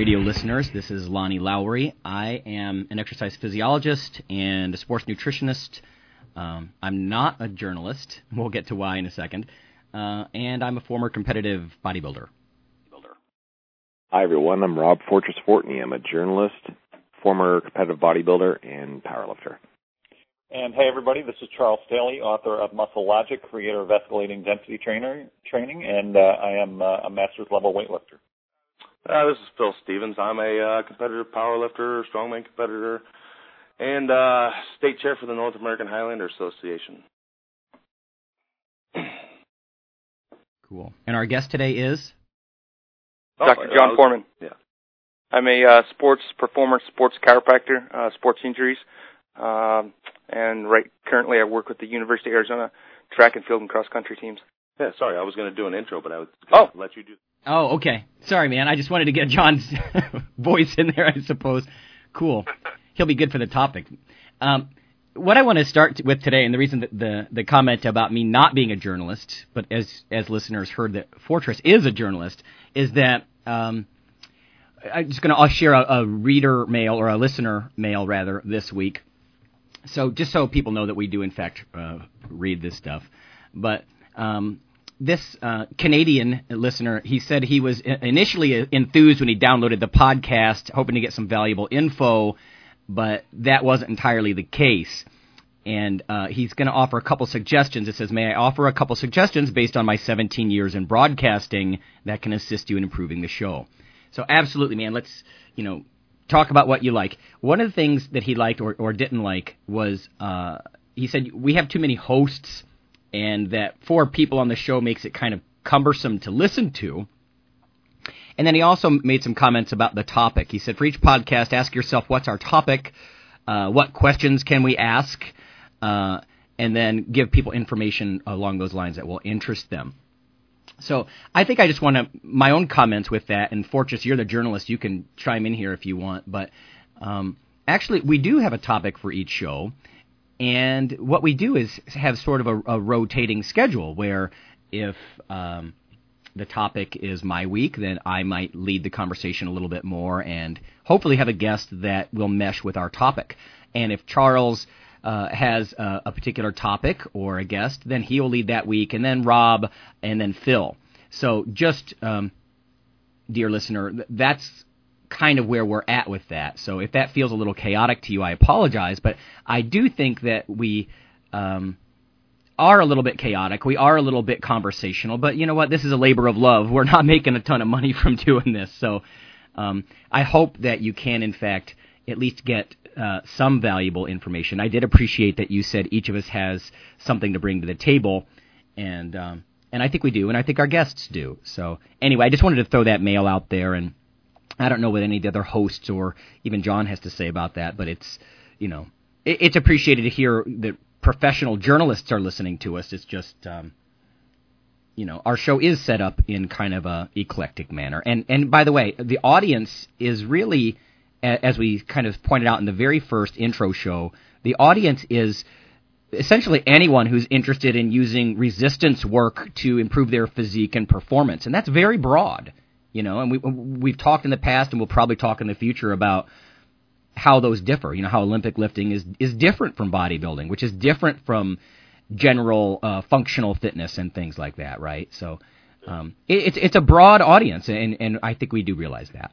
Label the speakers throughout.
Speaker 1: Iron Radio listeners. This is Lonnie Lowery. I am an exercise physiologist and a sports nutritionist. Um, I'm not a journalist. We'll get to why in a second. Uh, and I'm a former competitive bodybuilder.
Speaker 2: Hi, everyone. I'm Rob Fortress Fortney. I'm a journalist, former competitive bodybuilder, and powerlifter.
Speaker 3: And hey, everybody, this is Charles Staley, author of Muscle Logic, creator of Escalating Density Trainer Training, and uh, I am uh, a master's level weightlifter.
Speaker 4: Uh, this is Phil Stevens. I'm a uh, competitive powerlifter, strongman competitor, and uh, state chair for the North American Highlander Association.
Speaker 1: Cool. And our guest today is
Speaker 5: oh, Dr. John
Speaker 4: was,
Speaker 5: Foreman.
Speaker 4: Yeah.
Speaker 5: I'm a uh, sports performer, sports chiropractor, uh, sports injuries, um, and right currently I work with the University of Arizona track and field and cross country teams.
Speaker 4: Yeah, sorry, I was going to do an intro, but I was
Speaker 5: oh.
Speaker 4: let you do.
Speaker 1: Oh, okay. Sorry, man. I just wanted to get John's voice in there, I suppose. Cool. He'll be good for the topic. Um, what I want to start with today, and the reason that the the comment about me not being a journalist, but as as listeners heard that Fortress is a journalist, is that um, I'm just going to share a, a reader mail or a listener mail rather this week. So just so people know that we do in fact uh, read this stuff, but um, this uh, Canadian listener, he said he was initially enthused when he downloaded the podcast, hoping to get some valuable info, but that wasn't entirely the case. And uh, he's going to offer a couple suggestions. It says, May I offer a couple suggestions based on my 17 years in broadcasting that can assist you in improving the show? So, absolutely, man. Let's, you know, talk about what you like. One of the things that he liked or, or didn't like was uh, he said, We have too many hosts and that four people on the show makes it kind of cumbersome to listen to. And then he also made some comments about the topic. He said, for each podcast, ask yourself, what's our topic? Uh, what questions can we ask? Uh, and then give people information along those lines that will interest them. So I think I just want to my own comments with that. And Fortress, you're the journalist; you can chime in here if you want. But um, actually, we do have a topic for each show, and what we do is have sort of a, a rotating schedule where if um, the topic is my week, then I might lead the conversation a little bit more and hopefully have a guest that will mesh with our topic. And if Charles uh, has a, a particular topic or a guest, then he will lead that week, and then Rob, and then Phil. So just, um, dear listener, that's kind of where we're at with that. So if that feels a little chaotic to you, I apologize. But I do think that we um, are a little bit chaotic. We are a little bit conversational. But you know what? This is a labor of love. We're not making a ton of money from doing this. So um, I hope that you can, in fact, at least get uh, some valuable information. I did appreciate that you said each of us has something to bring to the table, and um, and I think we do, and I think our guests do. So anyway, I just wanted to throw that mail out there and I don't know what any of the other hosts or even John has to say about that, but it's you know it, it's appreciated to hear that professional journalists are listening to us. It's just um, you know our show is set up in kind of a eclectic manner, and and by the way, the audience is really as we kind of pointed out in the very first intro show, the audience is essentially anyone who's interested in using resistance work to improve their physique and performance, and that's very broad. You know, and we we've talked in the past, and we'll probably talk in the future about how those differ. You know, how Olympic lifting is is different from bodybuilding, which is different from general uh, functional fitness and things like that, right? So um, it, it's it's a broad audience, and and I think we do realize that.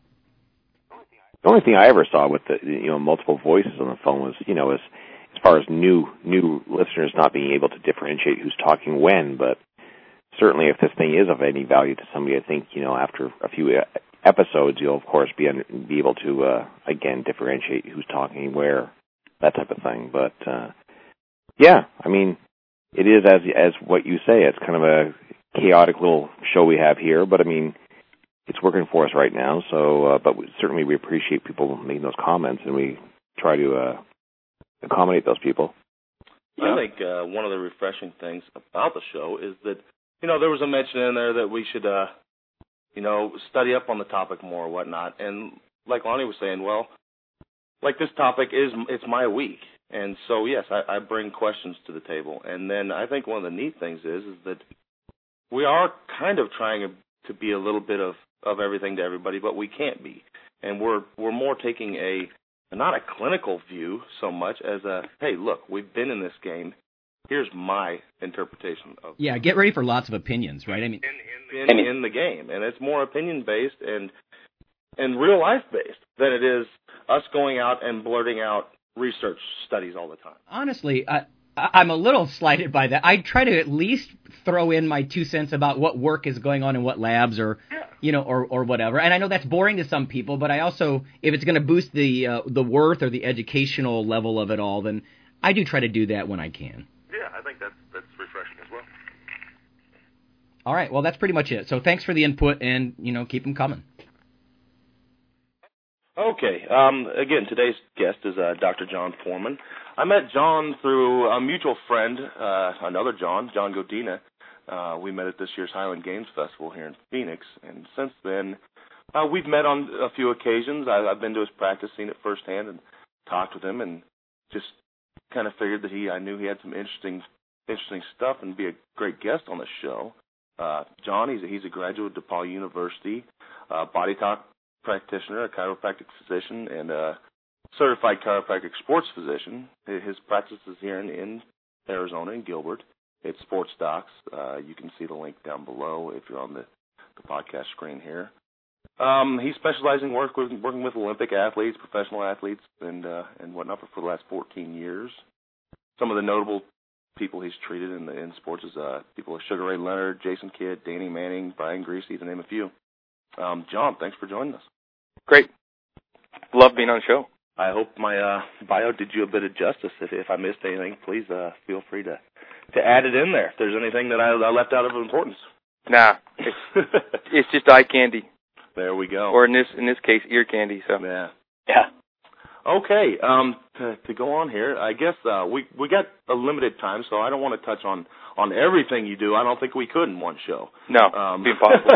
Speaker 2: The only thing I ever saw with the you know multiple voices on the phone was you know as as far as new new listeners not being able to differentiate who's talking when, but certainly if this thing is of any value to somebody, I think you know after a few episodes, you'll of course be be able to uh, again differentiate who's talking where, that type of thing. But uh, yeah, I mean, it is as as what you say. It's kind of a chaotic little show we have here, but I mean, it's working for us right now. So, uh, but we, certainly we appreciate people making those comments, and we try to uh, accommodate those people.
Speaker 4: I think uh, one of the refreshing things about the show is that you know, there was a mention in there that we should, uh, you know, study up on the topic more or whatnot. And like Lonnie was saying, well, like this topic is, it's my week. And so, yes, I, I bring questions to the table. And then I think one of the neat things is, is that we are kind of trying to be a little bit of of everything to everybody, but we can't be. And we're we're more taking a not a clinical view so much as a hey, look, we've been in this game. Here's my interpretation of
Speaker 1: yeah. Get ready for lots of opinions, right? I
Speaker 4: mean, in, in, in, in the game, and it's more opinion based and and real life based than it is us going out and blurting out research studies all the time.
Speaker 1: Honestly, I, I'm a little slighted by that. I try to at least throw in my two cents about what work is going on in what labs or yeah. you know or or whatever. And I know that's boring to some people, but I also if it's going to boost the uh, the worth or the educational level of it all, then I do try to do that when I can.
Speaker 6: Yeah, I think that's that's refreshing as well.
Speaker 1: All right, well that's pretty much it. So thanks for the input and you know keep them coming.
Speaker 4: Okay. Um, again, today's guest is uh, Dr. John Foreman. I met John through a mutual friend, uh, another John, John Godina. Uh, we met at this year's Highland Games Festival here in Phoenix, and since then, uh, we've met on a few occasions. I, I've been to his practice, seen it firsthand, and talked with him, and just kind of figured that he, I knew he had some interesting, interesting stuff, and be a great guest on the show. Uh, John, he's a, he's a graduate of DePaul University, uh, body talk practitioner, a chiropractic physician, and a certified chiropractic sports physician. His practice is here in, in Arizona, in Gilbert. It's Sports Docs. Uh, you can see the link down below if you're on the, the podcast screen here. Um, he's specializing work with, working with Olympic athletes, professional athletes, and uh, and whatnot for, for the last 14 years. Some of the notable people he's treated in the in sports is uh, people like Sugar Ray Leonard, Jason Kidd, Danny Manning, Brian Griese, to name a few. Um, John, thanks for joining us.
Speaker 5: Great. Love being on the show.
Speaker 4: I hope my uh, bio did you a bit of justice. If, if I missed anything, please uh, feel free to to add it in there. If there's anything that I, I left out of importance.
Speaker 5: Nah, it's, it's just eye candy.
Speaker 4: There we go.
Speaker 5: Or in this in this case, ear candy. So
Speaker 4: yeah,
Speaker 5: yeah.
Speaker 4: Okay, um, to, to go on here, I guess uh, we we got a limited time, so I don't want to touch on on everything you do. I don't think we could in one show.
Speaker 5: No, um, be impossible.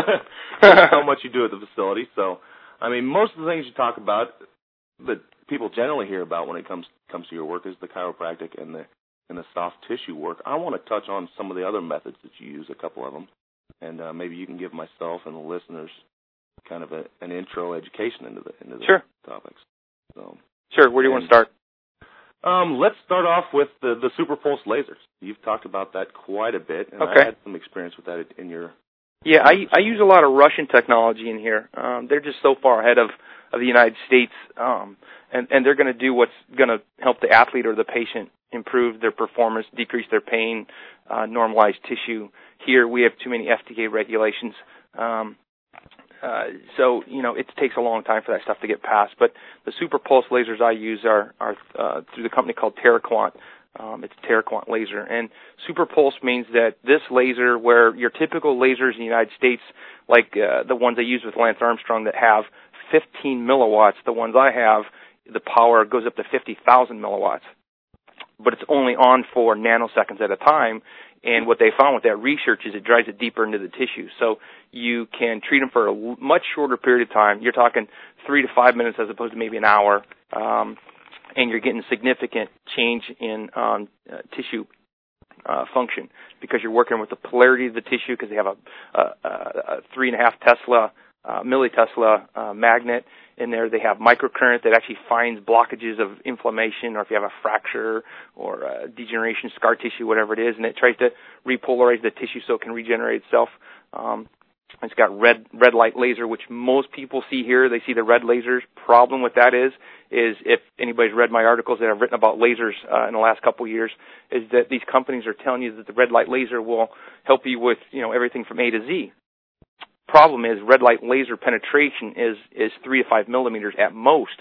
Speaker 4: how much you do at the facility. So, I mean, most of the things you talk about that people generally hear about when it comes comes to your work is the chiropractic and the and the soft tissue work. I want to touch on some of the other methods that you use, a couple of them, and uh, maybe you can give myself and the listeners kind of a, an intro education into the into the
Speaker 5: sure.
Speaker 4: topics. So.
Speaker 5: Sure. Where do you
Speaker 4: and,
Speaker 5: want to start?
Speaker 4: Um, let's start off with the the super pulse lasers. You've talked about that quite a bit, and
Speaker 5: okay.
Speaker 4: I had some experience with that in your.
Speaker 5: Yeah, I I use a lot of Russian technology in here. Um, they're just so far ahead of of the United States, um, and and they're going to do what's going to help the athlete or the patient improve their performance, decrease their pain, uh, normalize tissue. Here we have too many FDA regulations. Um, uh, so you know it takes a long time for that stuff to get passed. But the super pulse lasers I use are are uh, through the company called TerraQuant. Um, it's TerraQuant laser, and super pulse means that this laser, where your typical lasers in the United States, like uh, the ones I use with Lance Armstrong that have 15 milliwatts, the ones I have, the power goes up to 50,000 milliwatts. But it's only on for nanoseconds at a time, and what they found with that research is it drives it deeper into the tissue. So you can treat them for a much shorter period of time. You're talking three to five minutes as opposed to maybe an hour, um, and you're getting significant change in um, uh, tissue uh, function because you're working with the polarity of the tissue because they have a, a, a three and a half Tesla uh, millitesla uh, magnet in there. They have microcurrent that actually finds blockages of inflammation, or if you have a fracture or a degeneration, scar tissue, whatever it is, and it tries to repolarize the tissue so it can regenerate itself. Um, it's got red red light laser, which most people see here. They see the red lasers. Problem with that is, is if anybody's read my articles that I've written about lasers uh, in the last couple of years, is that these companies are telling you that the red light laser will help you with you know everything from A to Z problem is red light laser penetration is is three to five millimeters at most.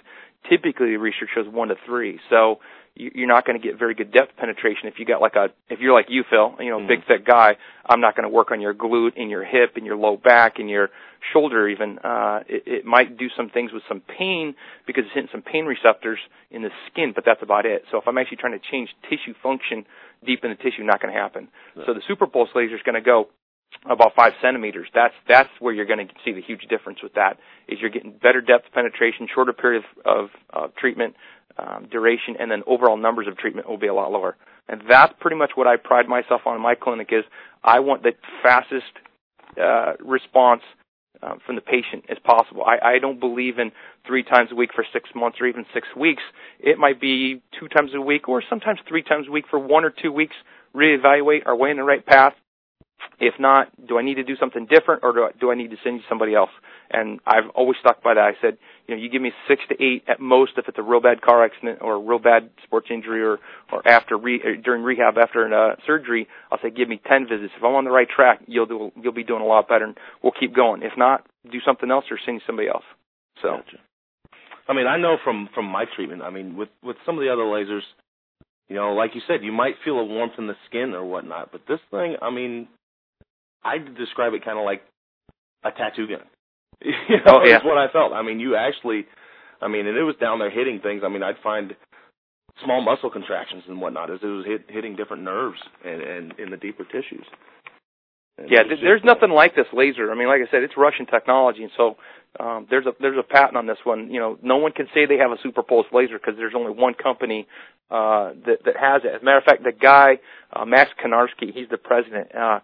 Speaker 5: Typically, the research shows one to three. So you're not going to get very good depth penetration if you got like a if you're like you Phil, you know, mm-hmm. big thick guy. I'm not going to work on your glute and your hip and your low back and your shoulder even. Uh, it, it might do some things with some pain because it's hitting some pain receptors in the skin, but that's about it. So if I'm actually trying to change tissue function deep in the tissue, not going to happen. Yeah. So the super pulse laser is going to go about five centimeters. That's that's where you're going to see the huge difference with that. Is you're getting better depth penetration, shorter period of, of treatment um, duration, and then overall numbers of treatment will be a lot lower. And that's pretty much what I pride myself on in my clinic. Is I want the fastest uh, response um, from the patient as possible. I, I don't believe in three times a week for six months or even six weeks. It might be two times a week or sometimes three times a week for one or two weeks. Reevaluate, are we in the right path? If not, do I need to do something different or do I, do I need to send you somebody else? And I've always stuck by that. I said, you know, you give me six to eight at most if it's a real bad car accident or a real bad sports injury or, or after re, or during rehab after a uh, surgery, I'll say give me 10 visits. If I'm on the right track, you'll do, you'll be doing a lot better and we'll keep going. If not, do something else or send you somebody else. So.
Speaker 4: Gotcha. I mean, I know from, from my treatment, I mean, with, with some of the other lasers, you know, like you said, you might feel a warmth in the skin or whatnot, but this thing, I mean, I describe it kind of like a tattoo gun. you know,
Speaker 5: oh, yeah.
Speaker 4: That's what I felt. I mean, you actually, I mean, and it was down there hitting things. I mean, I'd find small muscle contractions and whatnot as it was hit, hitting different nerves and, and in the deeper tissues.
Speaker 5: And yeah, th- there's nothing like this laser. I mean, like I said, it's Russian technology, and so um, there's a there's a patent on this one. You know, no one can say they have a super pulse laser because there's only one company uh, that that has it. As a matter of fact, the guy uh, Max Kanarski, he's the president uh,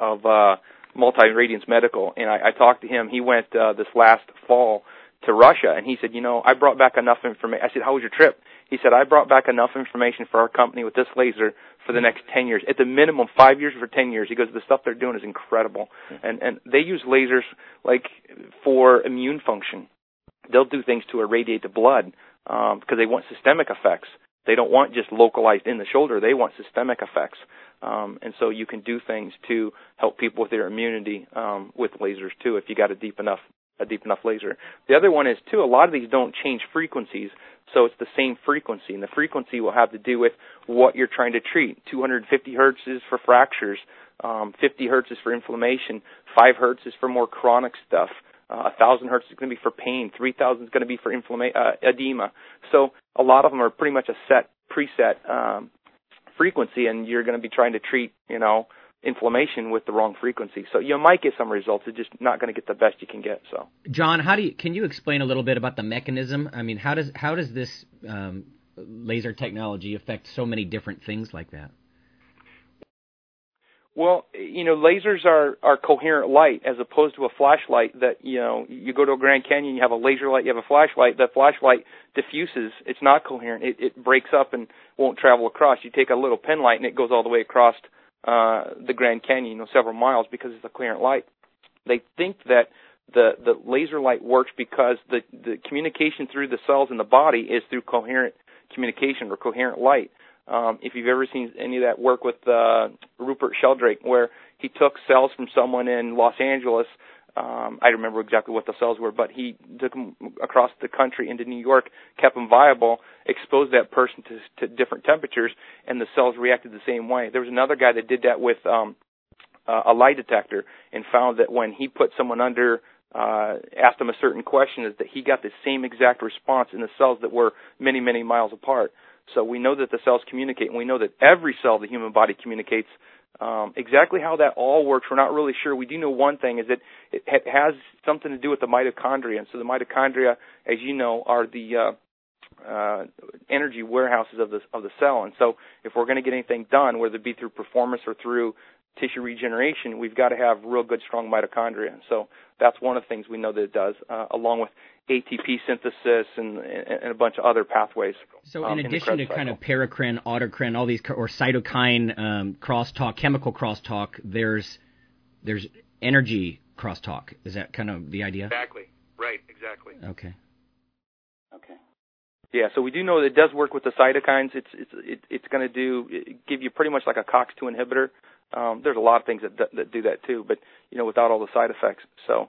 Speaker 5: of uh, Multi Radiance Medical, and I, I talked to him. He went uh, this last fall to Russia, and he said, you know, I brought back enough information. I said, how was your trip? He said, I brought back enough information for our company with this laser for the next 10 years. At the minimum, five years for 10 years. He goes, the stuff they're doing is incredible. And, and they use lasers like for immune function. They'll do things to irradiate the blood, um, because they want systemic effects. They don't want just localized in the shoulder. They want systemic effects. Um, and so you can do things to help people with their immunity um, with lasers too if you got a deep enough a deep enough laser. The other one is too a lot of these don't change frequencies, so it's the same frequency, and the frequency will have to do with what you're trying to treat. 250 hertz is for fractures, um, 50 hertz is for inflammation, 5 hertz is for more chronic stuff. Uh, 1,000 hertz is going to be for pain. 3,000 is going to be for inflama- uh, edema. So a lot of them are pretty much a set preset um, frequency, and you're going to be trying to treat, you know, inflammation with the wrong frequency. So you might get some results. It's just not going to get the best you can get. So,
Speaker 1: John, how do you can you explain a little bit about the mechanism? I mean, how does how does this um, laser technology affect so many different things like that?
Speaker 5: Well, you know, lasers are are coherent light as opposed to a flashlight that, you know, you go to a Grand Canyon, you have a laser light, you have a flashlight, the flashlight diffuses, it's not coherent. It it breaks up and won't travel across. You take a little pin light and it goes all the way across uh the Grand Canyon, you know, several miles because it's a coherent light. They think that the the laser light works because the the communication through the cells in the body is through coherent communication or coherent light. Um, if you've ever seen any of that work with uh, Rupert Sheldrake, where he took cells from someone in Los Angeles, um, I don't remember exactly what the cells were, but he took them across the country into New York, kept them viable, exposed that person to, to different temperatures, and the cells reacted the same way. There was another guy that did that with um, uh, a lie detector and found that when he put someone under uh, asked him a certain question is that he got the same exact response in the cells that were many, many miles apart. So we know that the cells communicate, and we know that every cell of the human body communicates. Um, exactly how that all works, we're not really sure. We do know one thing is that it has something to do with the mitochondria. And so the mitochondria, as you know, are the uh, uh, energy warehouses of the of the cell. And so if we're going to get anything done, whether it be through performance or through tissue regeneration, we've got to have real good, strong mitochondria. So that's one of the things we know that it does, uh, along with ATP synthesis and, and, a bunch of other pathways.
Speaker 1: So, in um, addition
Speaker 5: in
Speaker 1: to
Speaker 5: cycle.
Speaker 1: kind of paracrine, autocrine, all these or cytokine um, crosstalk, chemical crosstalk, there's there's energy crosstalk. Is that kind of the idea?
Speaker 6: Exactly. Right. Exactly.
Speaker 1: Okay.
Speaker 5: Okay. Yeah, so we do know that it does work with the cytokines. It's it's it, it's going to do give you pretty much like a COX2 inhibitor. Um, there's a lot of things that that do that too, but you know without all the side effects. So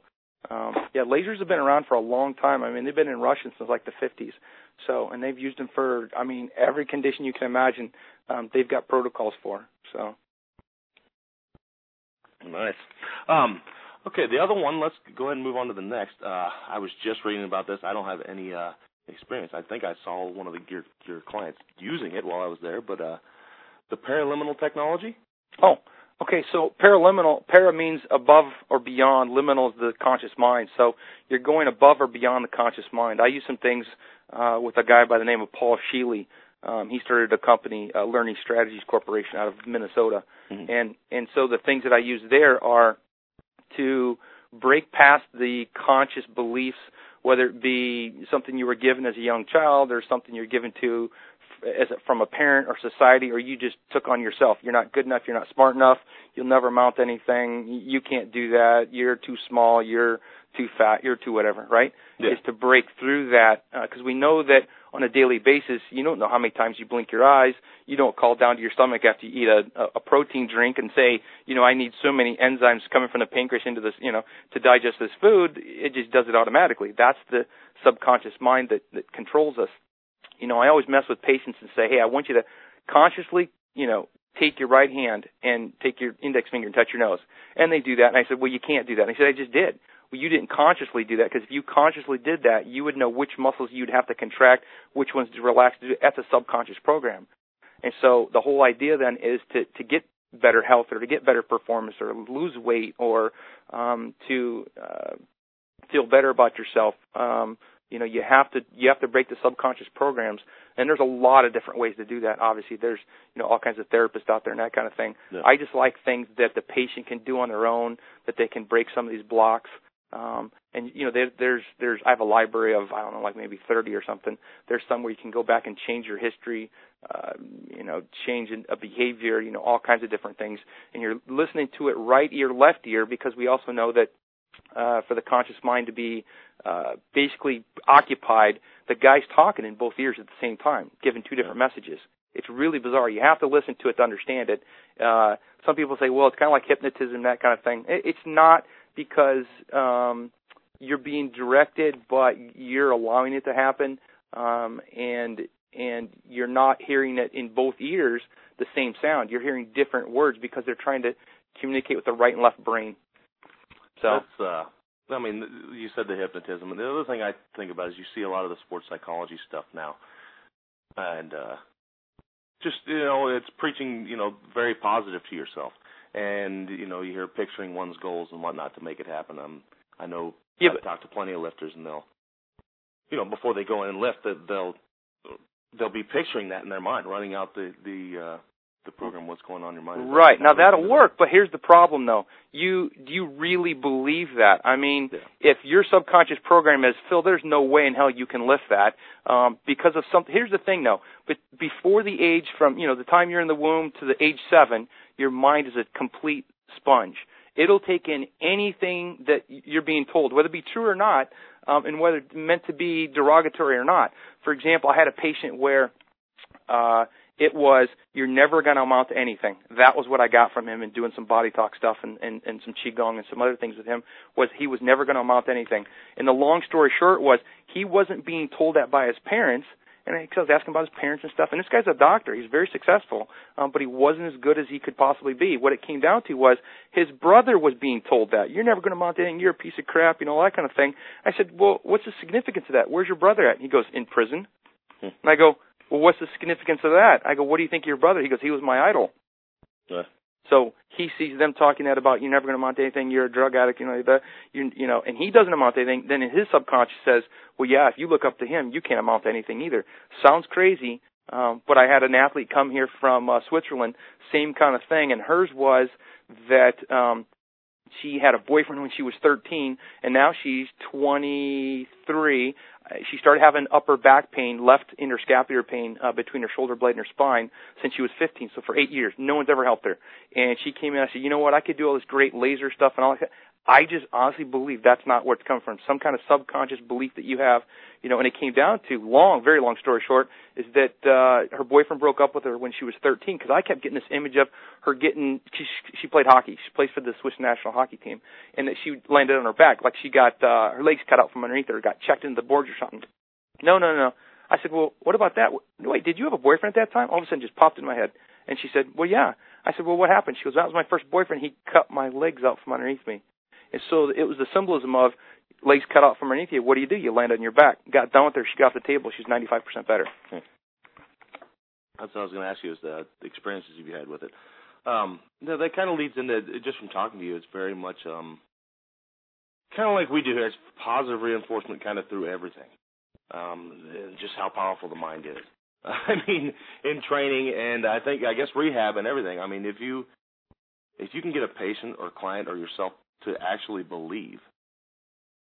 Speaker 5: um, yeah, lasers have been around for a long time. I mean, they've been in Russian since like the 50s. So, and they've used them for, I mean, every condition you can imagine. Um, they've got protocols for. So.
Speaker 4: Nice. Um, okay, the other one. Let's go ahead and move on to the next. Uh, I was just reading about this. I don't have any uh, experience. I think I saw one of the, your your clients using it while I was there, but uh, the paraliminal technology.
Speaker 5: Oh, Okay, so paraliminal, para means above or beyond, liminal is the conscious mind. So you're going above or beyond the conscious mind. I use some things uh, with a guy by the name of Paul Scheele. Um, he started a company, uh, Learning Strategies Corporation, out of Minnesota,
Speaker 4: mm-hmm.
Speaker 5: and and so the things that I use there are to break past the conscious beliefs, whether it be something you were given as a young child or something you're given to as from a parent or society, or you just took on yourself. You're not good enough. You're not smart enough. You'll never mount anything. You can't do that. You're too small. You're too fat. You're too whatever. Right?
Speaker 4: Yeah.
Speaker 5: Is to break through that because uh, we know that on a daily basis, you don't know how many times you blink your eyes. You don't call down to your stomach after you eat a, a protein drink and say, you know, I need so many enzymes coming from the pancreas into this, you know, to digest this food. It just does it automatically. That's the subconscious mind that, that controls us. You know, I always mess with patients and say, hey, I want you to consciously, you know, take your right hand and take your index finger and touch your nose. And they do that. And I said, well, you can't do that. And he said, I just did. Well, you didn't consciously do that because if you consciously did that, you would know which muscles you'd have to contract, which ones to relax. That's a subconscious program. And so the whole idea then is to, to get better health or to get better performance or lose weight or um, to uh, feel better about yourself. Um, you know, you have to you have to break the subconscious programs, and there's a lot of different ways to do that. Obviously, there's you know all kinds of therapists out there and that kind of thing.
Speaker 4: Yeah.
Speaker 5: I just like things that the patient can do on their own, that they can break some of these blocks. Um, and you know, there, there's there's I have a library of I don't know like maybe 30 or something. There's some where you can go back and change your history, uh, you know, change a behavior, you know, all kinds of different things. And you're listening to it right ear, left ear, because we also know that uh, for the conscious mind to be uh, basically occupied, the guy's talking in both ears at the same time, giving two different messages. It's really bizarre. You have to listen to it to understand it. Uh, some people say, well, it's kind of like hypnotism, that kind of thing. It, it's not because um, you're being directed, but you're allowing it to happen, um, and and you're not hearing it in both ears the same sound. You're hearing different words because they're trying to communicate with the right and left brain. So
Speaker 4: that's uh I mean, you said the hypnotism, and the other thing I think about is you see a lot of the sports psychology stuff now, and uh just you know, it's preaching you know very positive to yourself, and you know you hear picturing one's goals and whatnot to make it happen. Um, I know
Speaker 5: yeah,
Speaker 4: I've
Speaker 5: but,
Speaker 4: talked to plenty of lifters, and they'll, you know, before they go in and lift, they'll they'll be picturing that in their mind, running out the the uh the program what's going on in your mind.
Speaker 5: Right. Now that'll work, but here's the problem though. You do you really believe that? I mean,
Speaker 4: Yeah.
Speaker 5: if your subconscious program is Phil, there's no way in hell you can lift that um, because of something. Here's the thing though. But before the age from you know the time you're in the womb to the age seven, your mind is a complete sponge. It'll take in anything that you're being told, whether it be true or not, um, and whether it's meant to be derogatory or not. For example, I had a patient where uh, it was you're never going to amount to anything. That was what I got from him and doing some body talk stuff and, and, and some qigong and some other things with him was he was never going to amount to anything. And the long story short was he wasn't being told that by his parents. And I was asking about his parents and stuff. And this guy's a doctor. He's very successful, um, but he wasn't as good as he could possibly be. What it came down to was his brother was being told that you're never going to amount to anything. You're a piece of crap. You know all that kind of thing. I said, well, what's the significance of that? Where's your brother at? And he goes, in prison.
Speaker 4: Hmm.
Speaker 5: And I go, well, what's the significance of that? I go, what do you think of your brother? He goes, he was my idol.
Speaker 4: Yeah.
Speaker 5: So he sees them talking that about you're never going to amount to anything. You're a drug addict, you know, the, you, you know, and he doesn't amount to anything. Then in his subconscious says, well, yeah, if you look up to him, you can't amount to anything either. Sounds crazy, um, but I had an athlete come here from uh, Switzerland, same kind of thing, and hers was that um, she had a boyfriend when she was 13, and now she's 23. Uh, She started having upper back pain, left interscapular pain uh, between her shoulder blade and her spine since she was 15. So for eight years, no one's ever helped her. And she came in. I said, you know what? I could do all this great laser stuff and all that. I just honestly believe that's not where it's coming from. Some kind of subconscious belief that you have, you know. And it came down to long, very long story short, is that uh, her boyfriend broke up with her when she was 13 because I kept getting this image of her getting. She she played hockey. She plays for the Swiss national hockey team, and that she landed on her back like she got uh, her legs cut out from underneath her, got checked into the boards or something. No, no, no. I said, well, what about that? Wait, did you have a boyfriend at that time? All of a sudden, just popped in my head, and she said, well, yeah. I said, well, what happened? She goes, that was my first boyfriend. He cut my legs out from underneath me. And so it was the symbolism of legs cut out from underneath you. What do you do? You land on your back. Got done with her. She got off the table. She's 95% better.
Speaker 4: That's what I was going to ask you is the, experiences you've had with it. Um, no, that kind of leads into just from talking to you. It's very much um, kind of like we do here. It's positive reinforcement kind of through everything. Um, just how powerful the mind is. I mean, in training and I think I guess rehab and everything. I mean, if you if you can get a patient or client or yourself to actually believe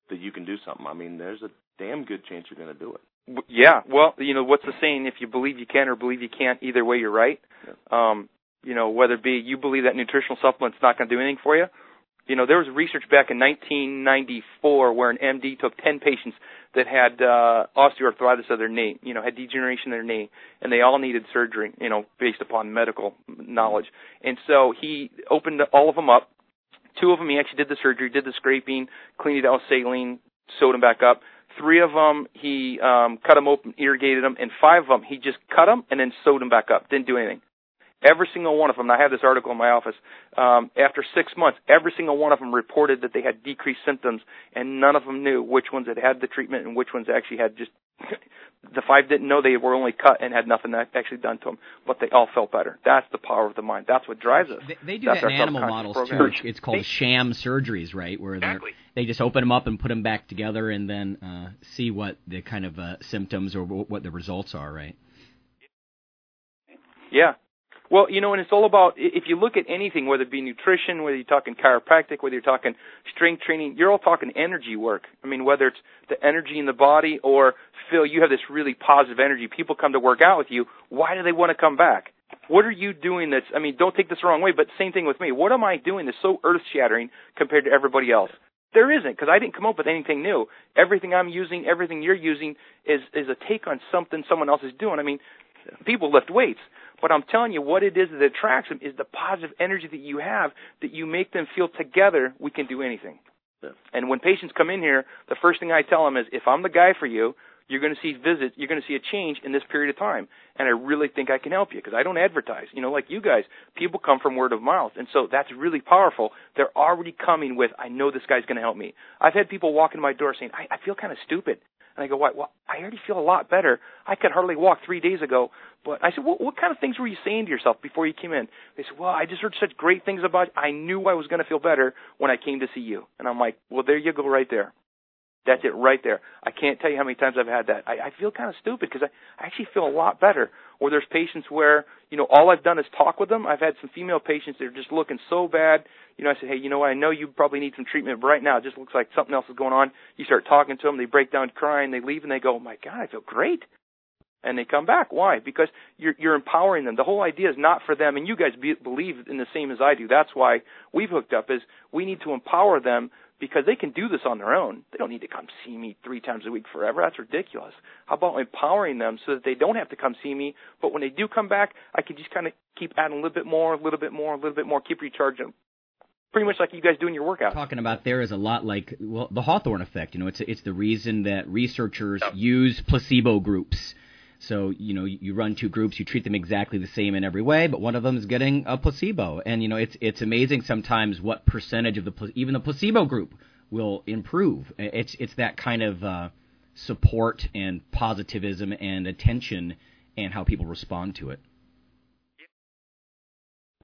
Speaker 4: that you can do something. I mean, there's a damn good chance you're going to do it.
Speaker 5: Yeah, well, you know what's the saying? If you believe you can or believe you can't, either way you're right. Yeah. Um, you know, whether it be you believe that nutritional supplement's not going to do anything for you. You know, there was research back in 1994 where an MD took 10 patients that had uh, osteoarthritis of their knee, you know, had degeneration of their knee, and they all needed surgery, you know, based upon medical knowledge. And so he opened all of them up. Two of them he actually did the surgery, did the scraping, cleaned it out, with saline, sewed them back up. Three of them he um, cut them open, irrigated them, and five of them he just cut them and then sewed them back up. Didn't do anything. Every single one of them, I have this article in my office, um, after six months, every single one of them reported that they had decreased symptoms, and none of them knew which ones had had the treatment and which ones actually had just. the five didn't know they were only cut and had nothing actually done to them, but they all felt better. That's the power of the mind. That's what drives us.
Speaker 1: They, they do
Speaker 5: That's
Speaker 1: that in animal models
Speaker 5: program.
Speaker 1: too. It's called they, sham surgeries, right? Where
Speaker 6: exactly.
Speaker 1: they just open them up and put them back together, and then uh, see what the kind of uh, symptoms or what the results are, right?
Speaker 5: Yeah, well, you know, and it's all about if you look at anything, whether it be nutrition, whether you're talking chiropractic, whether you're talking strength training, you're all talking energy work. I mean, whether it's the energy in the body or Phil, you have this really positive energy. People come to work out with you. Why do they want to come back? What are you doing that's, I mean, don't take this the wrong way, but same thing with me. What am I doing that's so earth shattering compared to everybody else? There isn't, because I didn't come up with anything new. Everything I'm using, everything you're using is, is a take on something someone else is doing. I mean, people lift weights. But I'm telling you, what it is that attracts them is the positive energy that you have, that you make them feel together, we can do anything. Yeah. And when patients come in here, the first thing I tell them is, if I'm the guy for you, you're going to see visits, you're going to see a change in this period of time. And I really think I can help you because I don't advertise. You know, like you guys, people come from word of mouth. And so that's really powerful. They're already coming with, I know this guy's going to help me. I've had people walk in my door saying, I, I feel kind of stupid. And I go, why? Well, I already feel a lot better. I could hardly walk three days ago. But I said, well, what kind of things were you saying to yourself before you came in? They said, well, I just heard such great things about you. I knew I was going to feel better when I came to see you. And I'm like, well, there you go right there. That's it right there. I can't tell you how many times I've had that. I, I feel kind of stupid because I, I actually feel a lot better. Or there's patients where, you know, all I've done is talk with them. I've had some female patients that are just looking so bad. You know, I said, hey, you know what? I know you probably need some treatment, but right now it just looks like something else is going on. You start talking to them, they break down crying, they leave, and they go, oh my God, I feel great and they come back. Why? Because you're you're empowering them. The whole idea is not for them, and you guys be, believe in the same as I do. That's why we've hooked up. Is we need to empower them because they can do this on their own. They don't need to come see me three times a week forever. That's ridiculous. How about empowering them so that they don't have to come see me, but when they do come back, I can just kind of keep adding a little bit more, a little bit more, a little bit more, keep recharging them. Pretty much like you guys do in your workout.
Speaker 1: Talking about there is a lot like well the Hawthorne effect. You know, it's it's the reason that researchers yep. use placebo groups so, you know, you run two groups, you treat them exactly the same in every way, but one of them is getting a placebo. And, you know, it's it's amazing sometimes what percentage of the even the placebo group will improve. It's it's that kind of uh, support and positivism and attention and how people respond to it.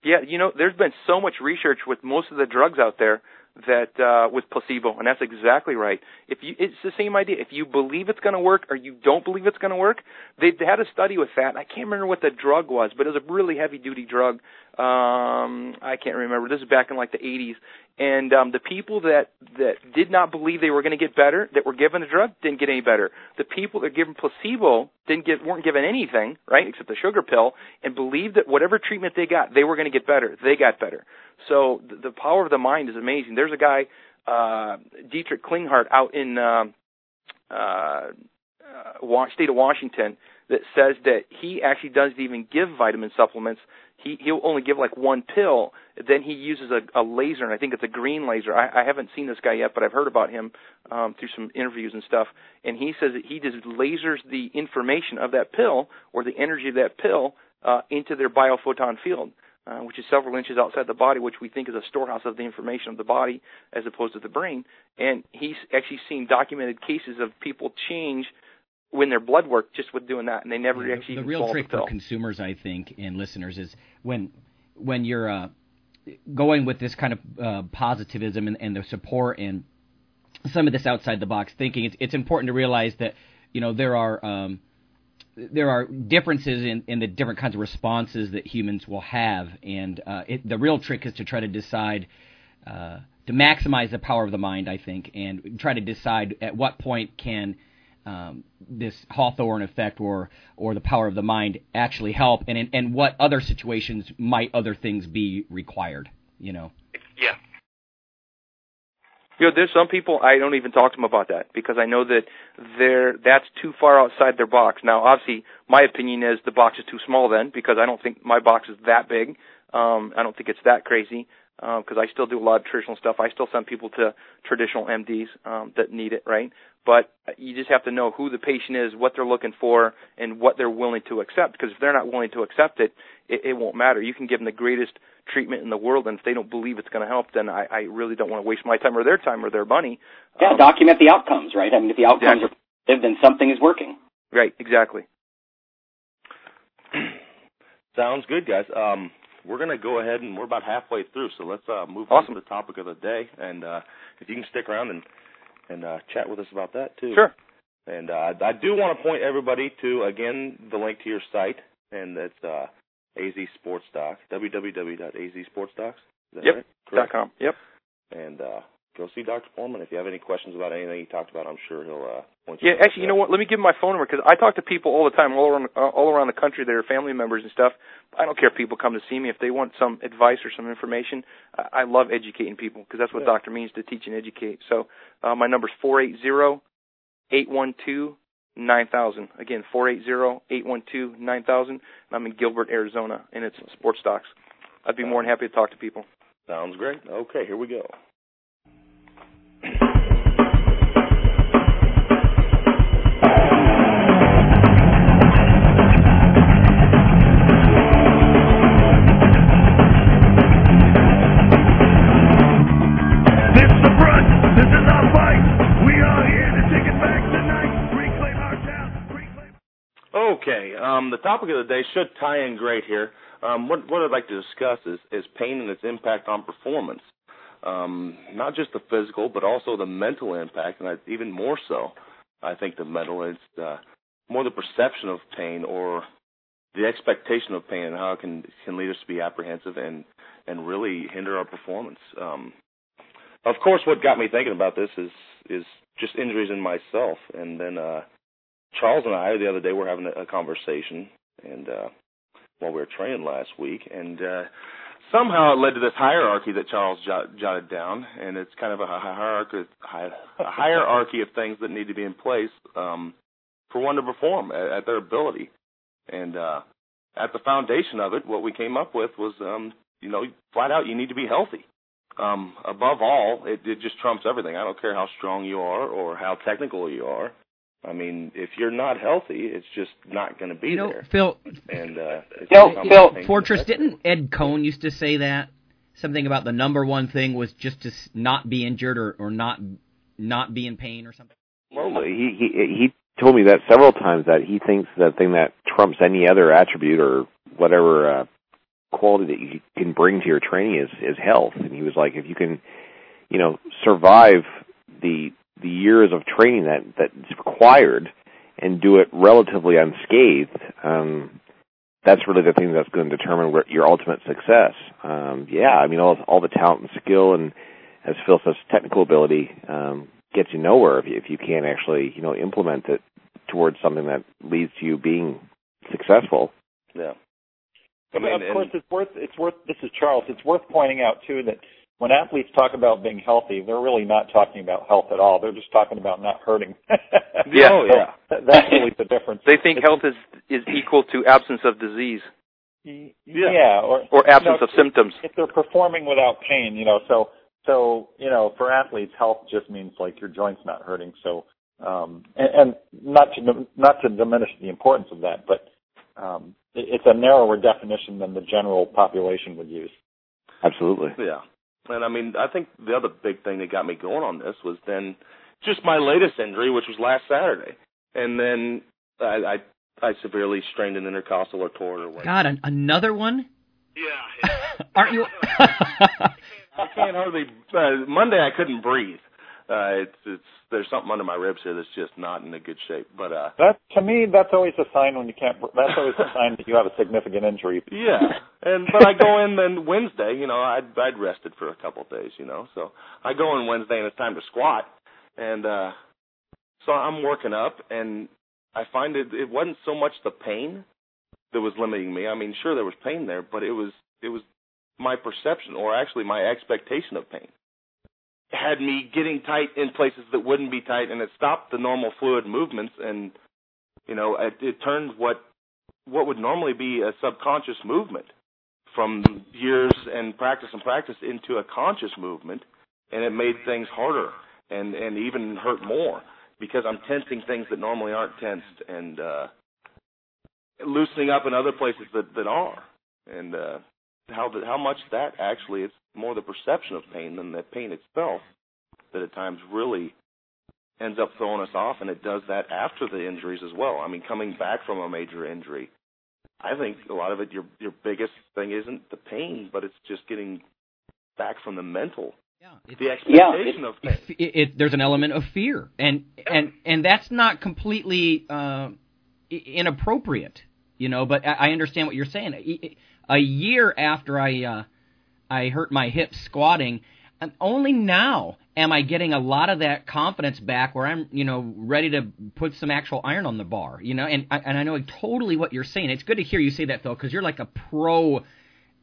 Speaker 5: Yeah, you know, there's been so much research with most of the drugs out there that uh, with placebo, and that's exactly right. If you, it's the same idea. If you believe it's going to work or you don't believe it's going to work, they, had a study with that. I can't remember what the drug was, but it was a really heavy duty drug. Um, I can't remember. This is back in like the 80s, and um, the people that that did not believe they were going to get better, that were given the drug, didn't get any better. The people that were given placebo didn't get weren't given anything, right, except the sugar pill, and believed that whatever treatment they got, they were going to get better. They got better. So the, the power of the mind is amazing. There's a guy, uh, Dietrich Klinghardt, out in uh, uh, uh, state of Washington, that says that he actually doesn't even give vitamin supplements he he'll only give like one pill. Then he uses a, a laser, and I think it's a green laser. I, I haven't seen this guy yet, but I've heard about him um, through some interviews and stuff. And he says that he just lasers the information of that pill or the energy of that pill uh, into their biophoton field. Uh, which is several inches outside the body, which we think is a storehouse of the information of the body as opposed to the brain. And he's actually seen documented cases of people change win their blood work just with doing that, and they never
Speaker 1: yeah,
Speaker 5: actually.
Speaker 1: The real trick for consumers, I think, and listeners is when when you're uh, going with this kind of uh, positivism and, and the support and some of this outside the box thinking. It's, it's important to realize that you know there are um, there are differences in, in the different kinds of responses that humans will have, and uh, it, the real trick is to try to decide. Uh, to maximize the power of the mind, I think, and try to decide at what point can um, this Hawthorne effect or or the power of the mind actually help, and and what other situations might other things be required. You know.
Speaker 6: Yeah.
Speaker 5: You know, there's some people I don't even talk to them about that because I know that they're that's too far outside their box. Now, obviously, my opinion is the box is too small then because I don't think my box is that big. Um, I don't think it's that crazy because uh, I still do a lot of traditional stuff. I still send people to traditional MDs um, that need it, right? But you just have to know who the patient is, what they're looking for, and what they're willing to accept. Because if they're not willing to accept it, it, it won't matter. You can give them the greatest treatment in the world, and if they don't believe it's going to help, then I, I really don't want to waste my time or their time or their money.
Speaker 7: Yeah, um, document the outcomes, right? I mean, if the outcomes exactly. are positive, then something is working.
Speaker 5: Right, exactly.
Speaker 4: Sounds good, guys. Um, we're going to go ahead and we're about halfway through, so let's uh, move
Speaker 5: awesome.
Speaker 4: on to the topic of the day. And uh, if you can stick around and and uh, chat with us about that too.
Speaker 5: Sure.
Speaker 4: And uh, I do want to point everybody to again the link to your site, and that's uh, AZ Sports Docs, www.azsportsdocs.
Speaker 5: Yep.
Speaker 4: Right?
Speaker 5: Dot com. Yep.
Speaker 4: And uh, go see Dr. Foreman. If you have any questions about anything he talked about, I'm sure he'll uh, point
Speaker 5: you. Yeah, actually, you know what? Let me give my phone number because I talk to people all the time, all around uh, all around the country that are family members and stuff. I don't care if people come to see me if they want some advice or some information. I, I love educating people because that's what yeah. doctor means to teach and educate. So uh, my number's four eight zero eight one two nine thousand. Again, four eight zero eight one two nine thousand. I'm in Gilbert, Arizona, and it's Sports Docs. I'd be more than happy to talk to people.
Speaker 4: Sounds great. Okay, here we go. Um, the topic of the day should tie in great here. Um, what, what I'd like to discuss is, is pain and its impact on performance. Um, not just the physical, but also the mental impact, and even more so, I think the mental is uh, more the perception of pain or the expectation of pain and how it can can lead us to be apprehensive and and really hinder our performance. Um, of course, what got me thinking about this is is just injuries in myself, and then uh, Charles and I the other day were having a, a conversation, and uh, while we were training last week, and uh, somehow it led to this hierarchy that Charles jot, jotted down, and it's kind of a hierarchy, a hierarchy of things that need to be in place um, for one to perform at, at their ability. And uh, at the foundation of it, what we came up with was, um, you know, flat out, you need to be healthy. Um, above all, it, it just trumps everything. I don't care how strong you are or how technical you are. I mean, if you're not healthy, it's just not going to be
Speaker 1: you know,
Speaker 4: there.
Speaker 1: Phil,
Speaker 4: and uh,
Speaker 7: Phil, Phil
Speaker 1: Fortress didn't Ed Coan used to say that something about the number one thing was just to not be injured or or not not be in pain or something.
Speaker 2: Well, he he he told me that several times that he thinks the thing that trumps any other attribute or whatever uh, quality that you can bring to your training is is health. And he was like, if you can, you know, survive the the years of training that that's required and do it relatively unscathed, um, that's really the thing that's going to determine where your ultimate success. Um, yeah, I mean all all the talent and skill and as Phil says, technical ability um, gets you nowhere if you, if you can't actually you know implement it towards something that leads to you being successful.
Speaker 4: Yeah.
Speaker 3: I mean, of course, it's worth it's worth. This is Charles. It's worth pointing out too that when athletes talk about being healthy, they're really not talking about health at all. They're just talking about not hurting.
Speaker 5: yeah, oh,
Speaker 3: yeah. That's really the difference.
Speaker 5: They think it's, health is is equal to absence of disease.
Speaker 3: Yeah, yeah or
Speaker 5: or absence
Speaker 3: you know,
Speaker 5: of symptoms.
Speaker 3: If they're performing without pain, you know, so so you know, for athletes, health just means like your joints not hurting. So um, and, and not to not to diminish the importance of that, but um, it, it's a narrower definition than the general population would use.
Speaker 2: Absolutely.
Speaker 4: Yeah. And I mean, I think the other big thing that got me going on this was then just my latest injury, which was last Saturday, and then I I, I severely strained an intercostal or tore or whatever.
Speaker 1: God, an, another one?
Speaker 6: Yeah.
Speaker 1: Aren't you?
Speaker 4: I can't hardly. Uh, Monday I couldn't breathe. Uh, it's it's there's something under my ribs here that's just not in a good shape. But uh,
Speaker 3: that to me, that's always a sign when you can't. That's always a sign that you have a significant injury.
Speaker 4: Yeah, and but I go in then Wednesday. You know, I'd I'd rested for a couple of days. You know, so I go in Wednesday and it's time to squat, and uh, so I'm working up, and I find it it wasn't so much the pain that was limiting me. I mean, sure there was pain there, but it was it was my perception or actually my expectation of pain had me getting tight in places that wouldn't be tight and it stopped the normal fluid movements and you know it, it turned what what would normally be a subconscious movement from years and practice and practice into a conscious movement and it made things harder and and even hurt more because I'm tensing things that normally aren't tensed and uh loosening up in other places that that are. And uh how how much that actually is more the perception of pain than the pain itself that at times really ends up throwing us off, and it does that after the injuries as well. I mean, coming back from a major injury, I think a lot of it your your biggest thing isn't the pain, but it's just getting back from the mental.
Speaker 1: Yeah,
Speaker 4: the expectation
Speaker 1: yeah,
Speaker 4: of pain.
Speaker 1: It, it, it, there's an element of fear, and
Speaker 4: yeah.
Speaker 1: and and that's not completely uh, inappropriate, you know. But I, I understand what you're saying. A year after I uh, I hurt my hip squatting, and only now am I getting a lot of that confidence back where I'm, you know, ready to put some actual iron on the bar, you know, and and I know totally what you're saying. It's good to hear you say that, Phil, because you're like a pro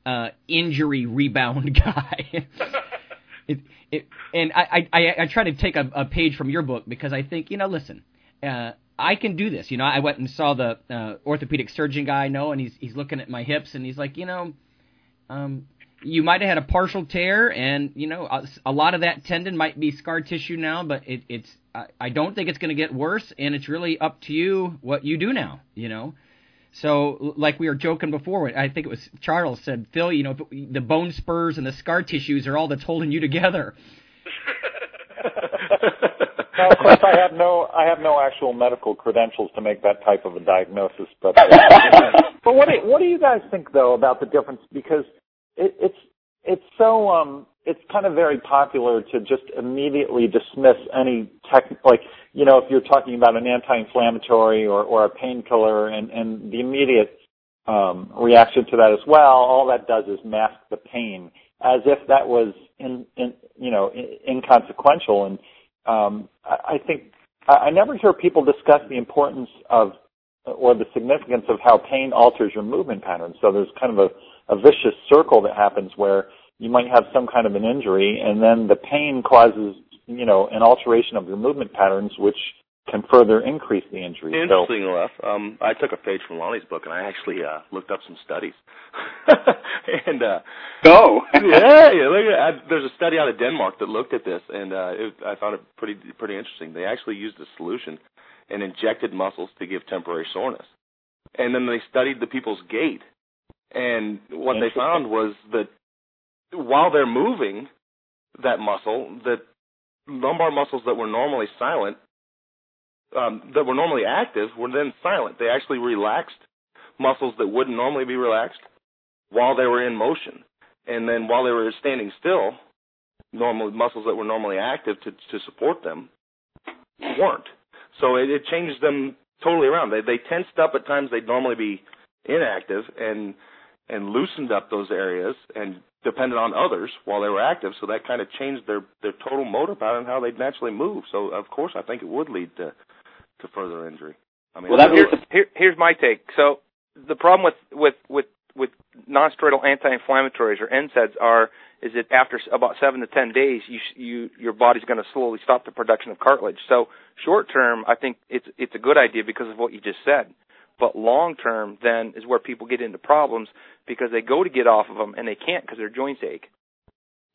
Speaker 1: uh, injury rebound guy. it, it, and I, I, I try to take a, a page from your book because I think, you know, listen, uh, I can do this. You know, I went and saw the uh, orthopedic surgeon guy I know, and he's he's looking at my hips, and he's like, you know, um, you might have had a partial tear, and you know a, a lot of that tendon might be scar tissue now, but it, it's I, I don't think it's going to get worse, and it's really up to you what you do now. You know, so like we were joking before, I think it was Charles said, Phil, you know, the bone spurs and the scar tissues are all that's holding you together.
Speaker 3: now, of course, I have no, I have no actual medical credentials to make that type of a diagnosis. But, uh, but what do, what do you guys think though about the difference? Because it, it's it's so um it's kind of very popular to just immediately dismiss any tech like you know if you're talking about an anti-inflammatory or or a painkiller and and the immediate um reaction to that as well all that does is mask the pain as if that was in in you know in, inconsequential. And um I, I think I, I never hear people discuss the importance of or the significance of how pain alters your movement patterns. So there's kind of a a vicious circle that happens where you might have some kind of an injury and then the pain causes, you know, an alteration of your movement patterns which can further increase the injury.
Speaker 4: Interesting so, enough, um, I took a page from Lonnie's book and I actually uh, looked up some studies. and uh,
Speaker 7: go,
Speaker 4: yeah, yeah. Look at, I, there's a study out of Denmark that looked at this, and uh, it, I found it pretty pretty interesting. They actually used a solution and injected muscles to give temporary soreness, and then they studied the people's gait and what they found was that while they're moving that muscle, that lumbar muscles that were normally silent, um, that were normally active, were then silent. They actually relaxed muscles that wouldn't normally be relaxed while they were in motion. And then while they were standing still, normal muscles that were normally active to, to support them weren't. So it, it changed them totally around. They they tensed up at times they'd normally be inactive, and and loosened up those areas and depended on others while they were active. So that kind of changed their their total motor pattern, and how they'd naturally move. So of course, I think it would lead to to further injury. I mean,
Speaker 5: well, that, here's, here, here's my take. So the problem with with with with nonsteroidal anti-inflammatories or NSAIDs are is that after about seven to ten days, you you your body's going to slowly stop the production of cartilage. So short term, I think it's it's a good idea because of what you just said. But long term, then is where people get into problems because they go to get off of them and they can't because their joints ache.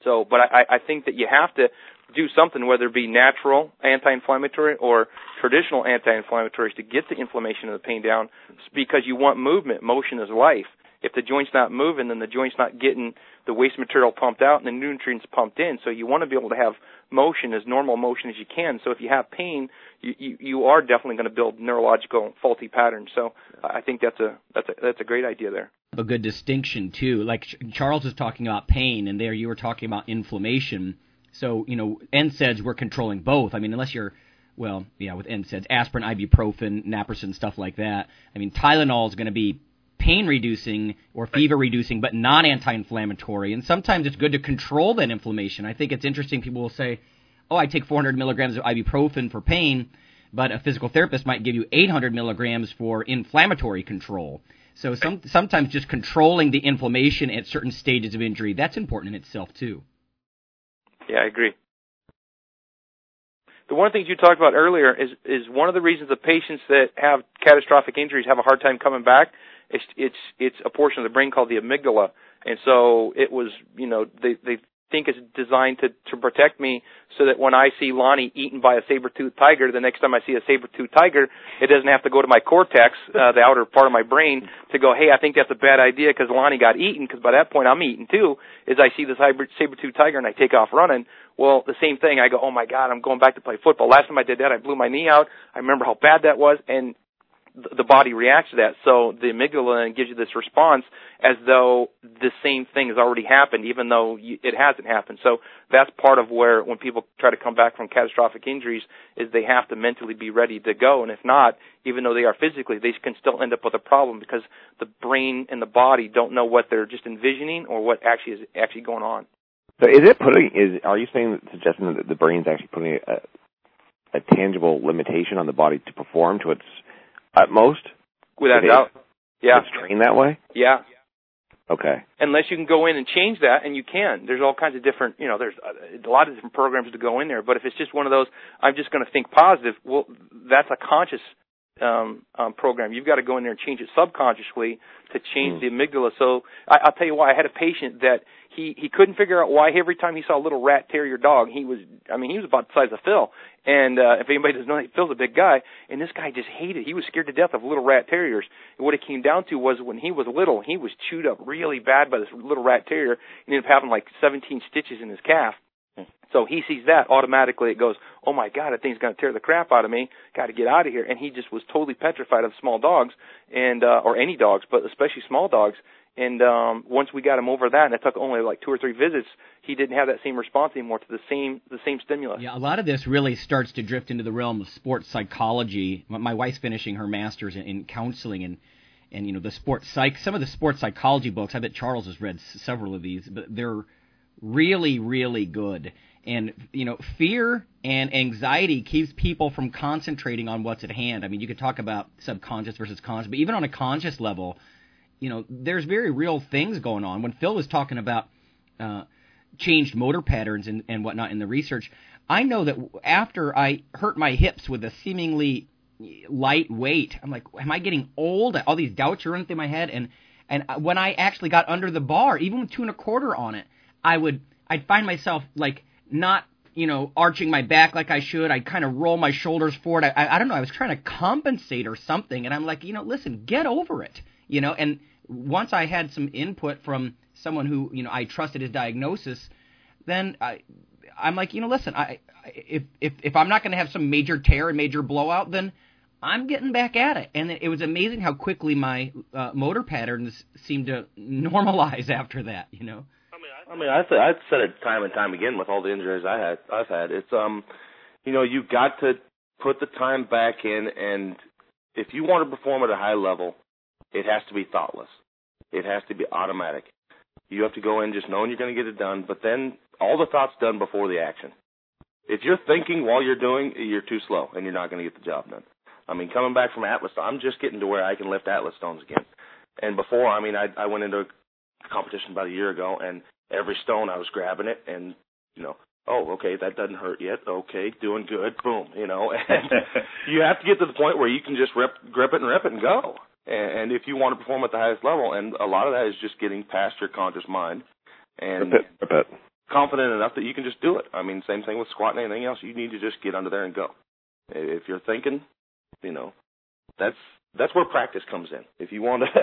Speaker 5: So, but I, I think that you have to do something, whether it be natural anti-inflammatory or traditional anti-inflammatories, to get the inflammation and the pain down, because you want movement. Motion is life. If the joint's not moving, then the joint's not getting the waste material pumped out and the nutrients pumped in. So you want to be able to have motion as normal motion as you can. So if you have pain, you you, you are definitely going to build neurological faulty patterns. So I think that's a that's a that's a great idea there.
Speaker 1: A good distinction too. Like Charles was talking about pain, and there you were talking about inflammation. So you know, NSAIDs we're controlling both. I mean, unless you're well, yeah, with NSAIDs, aspirin, ibuprofen, naproxen, stuff like that. I mean, Tylenol is going to be pain reducing or fever reducing, but not anti-inflammatory. And sometimes it's good to control that inflammation. I think it's interesting. People will say, "Oh, I take 400 milligrams of ibuprofen for pain," but a physical therapist might give you 800 milligrams for inflammatory control. So some, sometimes just controlling the inflammation at certain stages of injury that's important in itself too.
Speaker 5: Yeah, I agree. The one thing you talked about earlier is is one of the reasons the patients that have catastrophic injuries have a hard time coming back it's it's it's a portion of the brain called the amygdala, and so it was you know they they think it's designed to to protect me so that when I see Lonnie eaten by a saber-toothed tiger, the next time I see a saber-toothed tiger, it doesn't have to go to my cortex, uh, the outer part of my brain, to go, hey, I think that's a bad idea because Lonnie got eaten, because by that point I'm eaten too, is I see the saber-toothed tiger and I take off running. Well, the same thing, I go, oh my god, I'm going back to play football. Last time I did that, I blew my knee out. I remember how bad that was, and the body reacts to that. So the amygdala gives you this response as though the same thing has already happened, even though it hasn't happened. So that's part of where when people try to come back from catastrophic injuries is they have to mentally be ready to go. And if not, even though they are physically, they can still end up with a problem because the brain and the body don't know what they're just envisioning or what actually is actually going on.
Speaker 2: So is it putting is are you saying suggesting that the brain's actually putting a, a tangible limitation on the body to perform to its at most?
Speaker 5: Without doubt. Yeah.
Speaker 2: It's trained that way?
Speaker 5: Yeah.
Speaker 2: Okay.
Speaker 5: Unless you can go in and change that, and you can. There's all kinds of different, you know, there's uh, a lot of different programs to go in there. But if it's just one of those, I'm just going to think positive. Well, that's a conscious um, um, program. You've got to go in there and change it subconsciously to change mm. the amygdala. So I, I'll tell you why. I had a patient that he he couldn't figure out why every time he saw a little rat terrier dog, he was I mean he was about the size of Phil. And uh, if anybody doesn't know, Phil's a big guy, and this guy just hated. He was scared to death of little rat terriers. And what it came down to was when he was little, he was chewed up really bad by this little rat terrier, and ended up having like 17 stitches in his calf. So he sees that automatically. It goes, oh my god, that thing's going to tear the crap out of me. Got to get out of here. And he just was totally petrified of small dogs, and uh, or any dogs, but especially small dogs. And um, once we got him over that, and it took only like two or three visits, he didn't have that same response anymore to the same the same stimulus.
Speaker 1: Yeah, a lot of this really starts to drift into the realm of sports psychology. My wife's finishing her master's in, in counseling and and you know the sports psych. Some of the sports psychology books. I bet Charles has read several of these, but they're really really good. And you know, fear and anxiety keeps people from concentrating on what's at hand. I mean, you could talk about subconscious versus conscious, but even on a conscious level you know, there's very real things going on. When Phil was talking about uh, changed motor patterns and, and whatnot in the research, I know that after I hurt my hips with a seemingly light weight, I'm like, am I getting old? All these doubts are running through my head, and and when I actually got under the bar, even with two and a quarter on it, I would I'd find myself like not you know arching my back like I should. I'd kind of roll my shoulders forward. I, I I don't know. I was trying to compensate or something, and I'm like, you know, listen, get over it you know, and once I had some input from someone who, you know, I trusted his diagnosis, then I, I'm like, you know, listen, I, if if if I'm not going to have some major tear and major blowout, then I'm getting back at it. And it was amazing how quickly my uh, motor patterns seemed to normalize after that. You know.
Speaker 4: I mean, I said I've said it time and time again with all the injuries I had. I've had. It's um, you know, you got to put the time back in, and if you want to perform at a high level, it has to be thoughtless. It has to be automatic. You have to go in just knowing you're going to get it done, but then all the thoughts done before the action. If you're thinking while you're doing, you're too slow and you're not going to get the job done. I mean, coming back from Atlas, I'm just getting to where I can lift Atlas stones again. And before, I mean, I I went into a competition about a year ago, and every stone I was grabbing it, and you know, oh, okay, that doesn't hurt yet. Okay, doing good. Boom, you know. And you have to get to the point where you can just rip, grip it and rip it and go. And, if you want to perform at the highest level, and a lot of that is just getting past your conscious mind and
Speaker 2: rip it, rip it.
Speaker 4: confident enough that you can just do it. I mean, same thing with squatting, and anything else. You need to just get under there and go. If you're thinking, you know, that's that's where practice comes in. If you want to,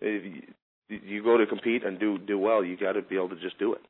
Speaker 4: if you, you go to compete and do do well, you got to be able to just do it.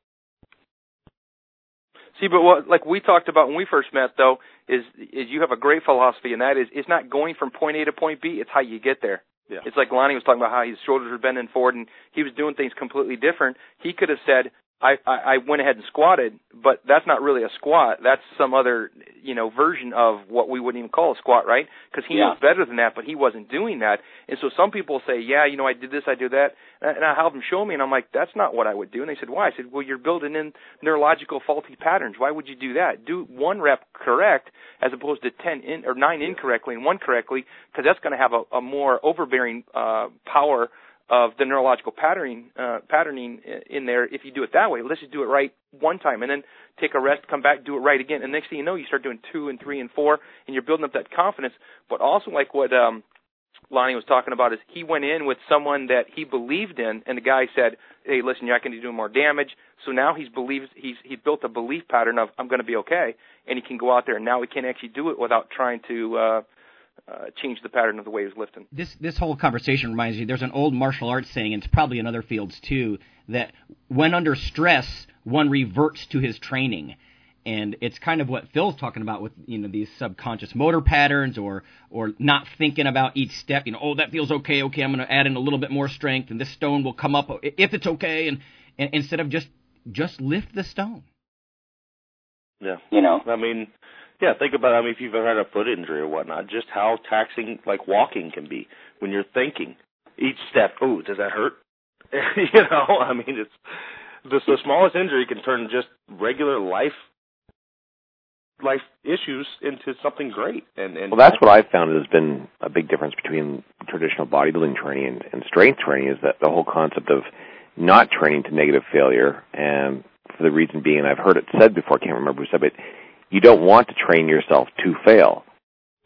Speaker 5: See, but what like we talked about when we first met though is is you have a great philosophy, and that is it's not going from point A to point B. It's how you get there.
Speaker 4: Yeah.
Speaker 5: It's like Lonnie was talking about how his shoulders were bending forward, and he was doing things completely different. He could have said, I, I I went ahead and squatted, but that's not really a squat. That's some other you know version of what we wouldn't even call a squat, right? Because he
Speaker 7: Yeah.
Speaker 5: knows better than that, but he wasn't doing that. And so some people say, yeah, you know, I did this, I did that, and I have them show me, and I'm like, that's not what I would do. And they said, why? I said, well, you're building in neurological faulty patterns. Why would you do that? Do one rep correct as opposed to ten in or nine incorrectly and one correctly, because that's going to have a, a more overbearing uh, power of the neurological patterning uh, patterning in there if you do it that way. Let's just do it right one time and then take a rest, come back, do it right again. And next thing you know, you start doing two and three and four, and you're building up that confidence. But also, like what um, Lonnie was talking about, is he went in with someone that he believed in, and the guy said, "Hey, listen, you're not going to do more damage." So now he's believes he's he's built a belief pattern of I'm going to be okay, and he can go out there and now he can actually do it without trying to. Uh, uh, change the pattern of the way he was lifting.
Speaker 1: This this whole conversation reminds me. There's an old martial arts saying, and it's probably in other fields too, that when under stress, one reverts to his training, and it's kind of what Phil's talking about with you know these subconscious motor patterns, or or not thinking about each step. You know, oh that feels okay. Okay, I'm going to add in a little bit more strength, and this stone will come up if it's okay, and, and instead of just just lift the stone.
Speaker 4: Yeah.
Speaker 7: You know,
Speaker 4: I mean, yeah, think about I mean if you've ever had a foot injury or whatnot, just how taxing like walking can be when you're thinking each step, oh, does that hurt? you know, I mean it's the, the smallest injury can turn just regular life life issues into something great. And and
Speaker 2: Well, that's what I've found has been a big difference between traditional bodybuilding training and, and strength training is that the whole concept of not training to negative failure, and for the reason being, I've heard it said before, I can't remember who said it, you don't want to train yourself to fail.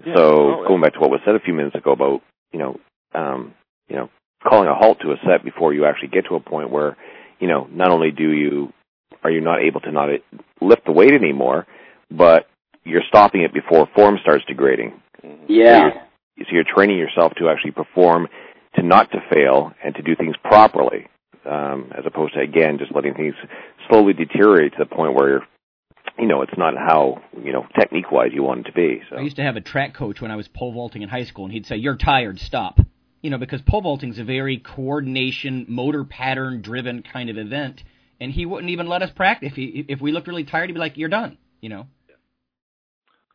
Speaker 4: Yeah.
Speaker 2: so
Speaker 4: Oh,
Speaker 2: going back to what was said a few minutes ago about you know um, you know calling a halt to a set before you actually get to a point where you know not only do you are you not able to not lift the weight anymore, but you're stopping it before form starts degrading.
Speaker 4: mhm.
Speaker 7: yeah.
Speaker 2: So you're training yourself to actually perform, to not to fail, and to do things properly, um, as opposed to again just letting things slowly deteriorate to the point where you know it's not how you know technique wise you want it to be. So
Speaker 1: I used to have a track coach when I was pole vaulting in high school, and he'd say, "You're tired, stop." You know, because pole vaulting is a very coordination, motor pattern driven kind of event, and he wouldn't even let us practice. If he, if we looked really tired, he'd be like, "You're done." You know.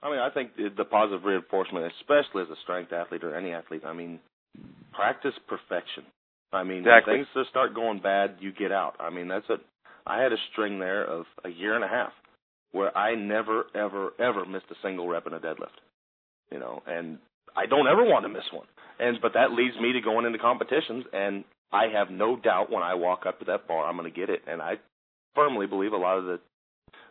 Speaker 4: I mean, I think the the positive reinforcement, especially as a strength athlete or any athlete, I mean, practice perfection. I mean,
Speaker 5: Exactly.
Speaker 4: when things just start going bad, you get out. I mean, that's a. I had a string there of a year and a half where I never, ever, ever missed a single rep in a deadlift. You know, and I don't ever want to miss one. And but that leads me to going into competitions, and I have no doubt when I walk up to that bar, I'm going to get it. And I firmly believe a lot of the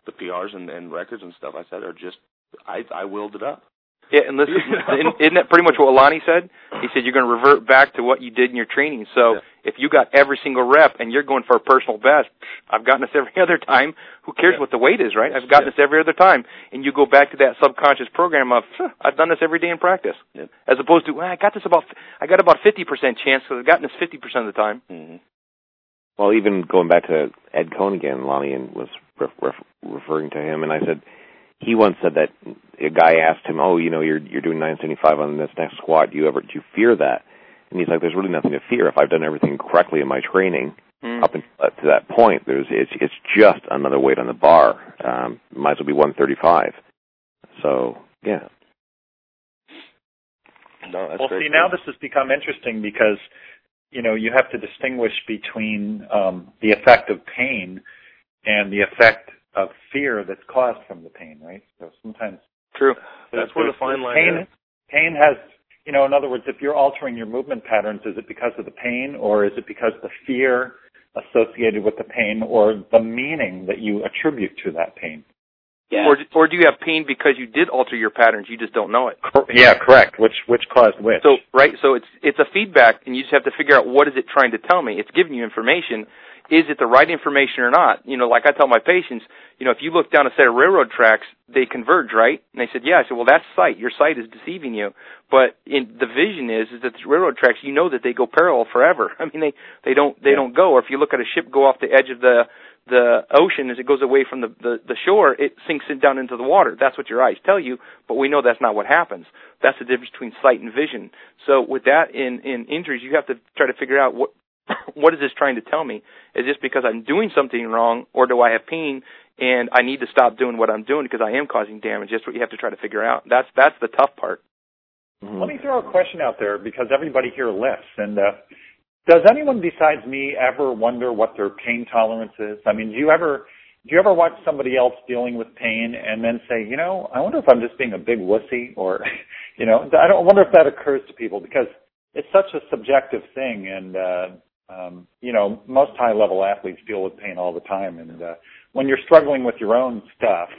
Speaker 4: the PRs and, and records and stuff I said are just I I willed it up.
Speaker 5: Yeah, and listen, isn't- that pretty much what Lonnie said? He said you're going to revert back to what you did in your training. So
Speaker 4: Yeah.
Speaker 5: if you got every single rep and you're going for a personal best, I've gotten this every other time. Who cares
Speaker 4: Yeah.
Speaker 5: what the weight is, right? I've gotten
Speaker 4: Yeah.
Speaker 5: this every other time, and you go back to that subconscious program of "Huh, I've done this every day in practice, as opposed to well, I got this about I got about fifty percent chance because I've gotten this fifty percent of the time.
Speaker 4: Mm-hmm.
Speaker 2: Well, even going back to Ed Coan again, Lonnie and was ref, ref, referring to him, and I said he once said that a guy asked him, "Oh, you know, you're you're doing 975 on this next squat. Do you ever do you fear that?" And he's like, "There's really nothing to fear. If I've done everything correctly in my training
Speaker 5: Mm.
Speaker 2: up until up to that point, there's it's it's just another weight on the bar. Um, might as well be 135. So yeah,
Speaker 4: No, that's
Speaker 3: well,
Speaker 4: great.
Speaker 3: see, now this has become interesting because you know you have to distinguish between um, the effect of pain and the effect of fear that's caused from the pain, right? So sometimes
Speaker 5: True.
Speaker 4: That's where the fine line
Speaker 3: pain,
Speaker 4: is.
Speaker 3: Pain has, you know, in other words, if you're altering your movement patterns, is it because of the pain or is it because of the fear associated with the pain or the meaning that you attribute to that pain?
Speaker 7: Yeah.
Speaker 5: Or or do you have pain because you did alter your patterns? You just don't know it.
Speaker 3: Yeah, correct. Which which caused which?
Speaker 5: So right, so it's it's a feedback, and you just have to figure out what is it trying to tell me. It's giving you information. Is it the right information or not? You know, like I tell my patients, you know, if you look down a set of railroad tracks, they converge, right? And they said, yeah. I said, well, that's sight. Your sight is deceiving you. But in the vision is is that the railroad tracks, you know that they go parallel forever. I mean, they they don't they
Speaker 3: Yeah.
Speaker 5: don't go. Or if you look at a ship go off the edge of the the ocean as it goes away from the, the the shore, it sinks in down into the water. That's what your eyes tell you, but we know that's not what happens. That's the difference between sight and vision. So with that in in injuries, you have to try to figure out what what is this trying to tell me? Is this because I'm doing something wrong, or do I have pain and I need to stop doing what I'm doing because I am causing damage? That's what you have to try to figure out. That's that's the tough part.
Speaker 3: Mm-hmm. Let me throw a question out there because everybody here lifts, and uh, does anyone besides me ever wonder what their pain tolerance is? I mean, do you ever do you ever watch somebody else dealing with pain and then say, you know, I wonder if I'm just being a big wussy, or, you know, I don't wonder if that occurs to people because it's such a subjective thing, and uh, um, you know, most high level athletes deal with pain all the time, and uh, when you're struggling with your own stuff,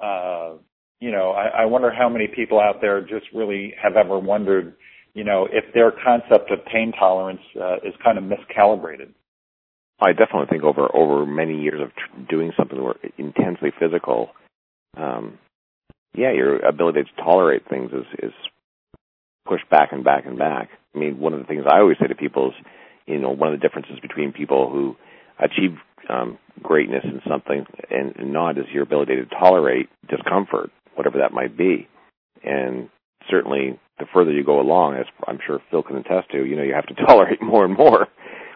Speaker 3: uh, you know, I, I wonder how many people out there just really have ever wondered, you know, if their concept of pain tolerance uh, is kind of miscalibrated.
Speaker 2: I definitely think over over many years of tr- doing something that were intensely physical, um, yeah, your ability to tolerate things is is pushed back and back and back. I mean, one of the things I always say to people is, you know, one of the differences between people who achieve um, greatness in something and, not is your ability to tolerate discomfort, whatever that might be. And certainly, the further you go along, as I'm sure Phil can attest to, you know, you have to tolerate more and more,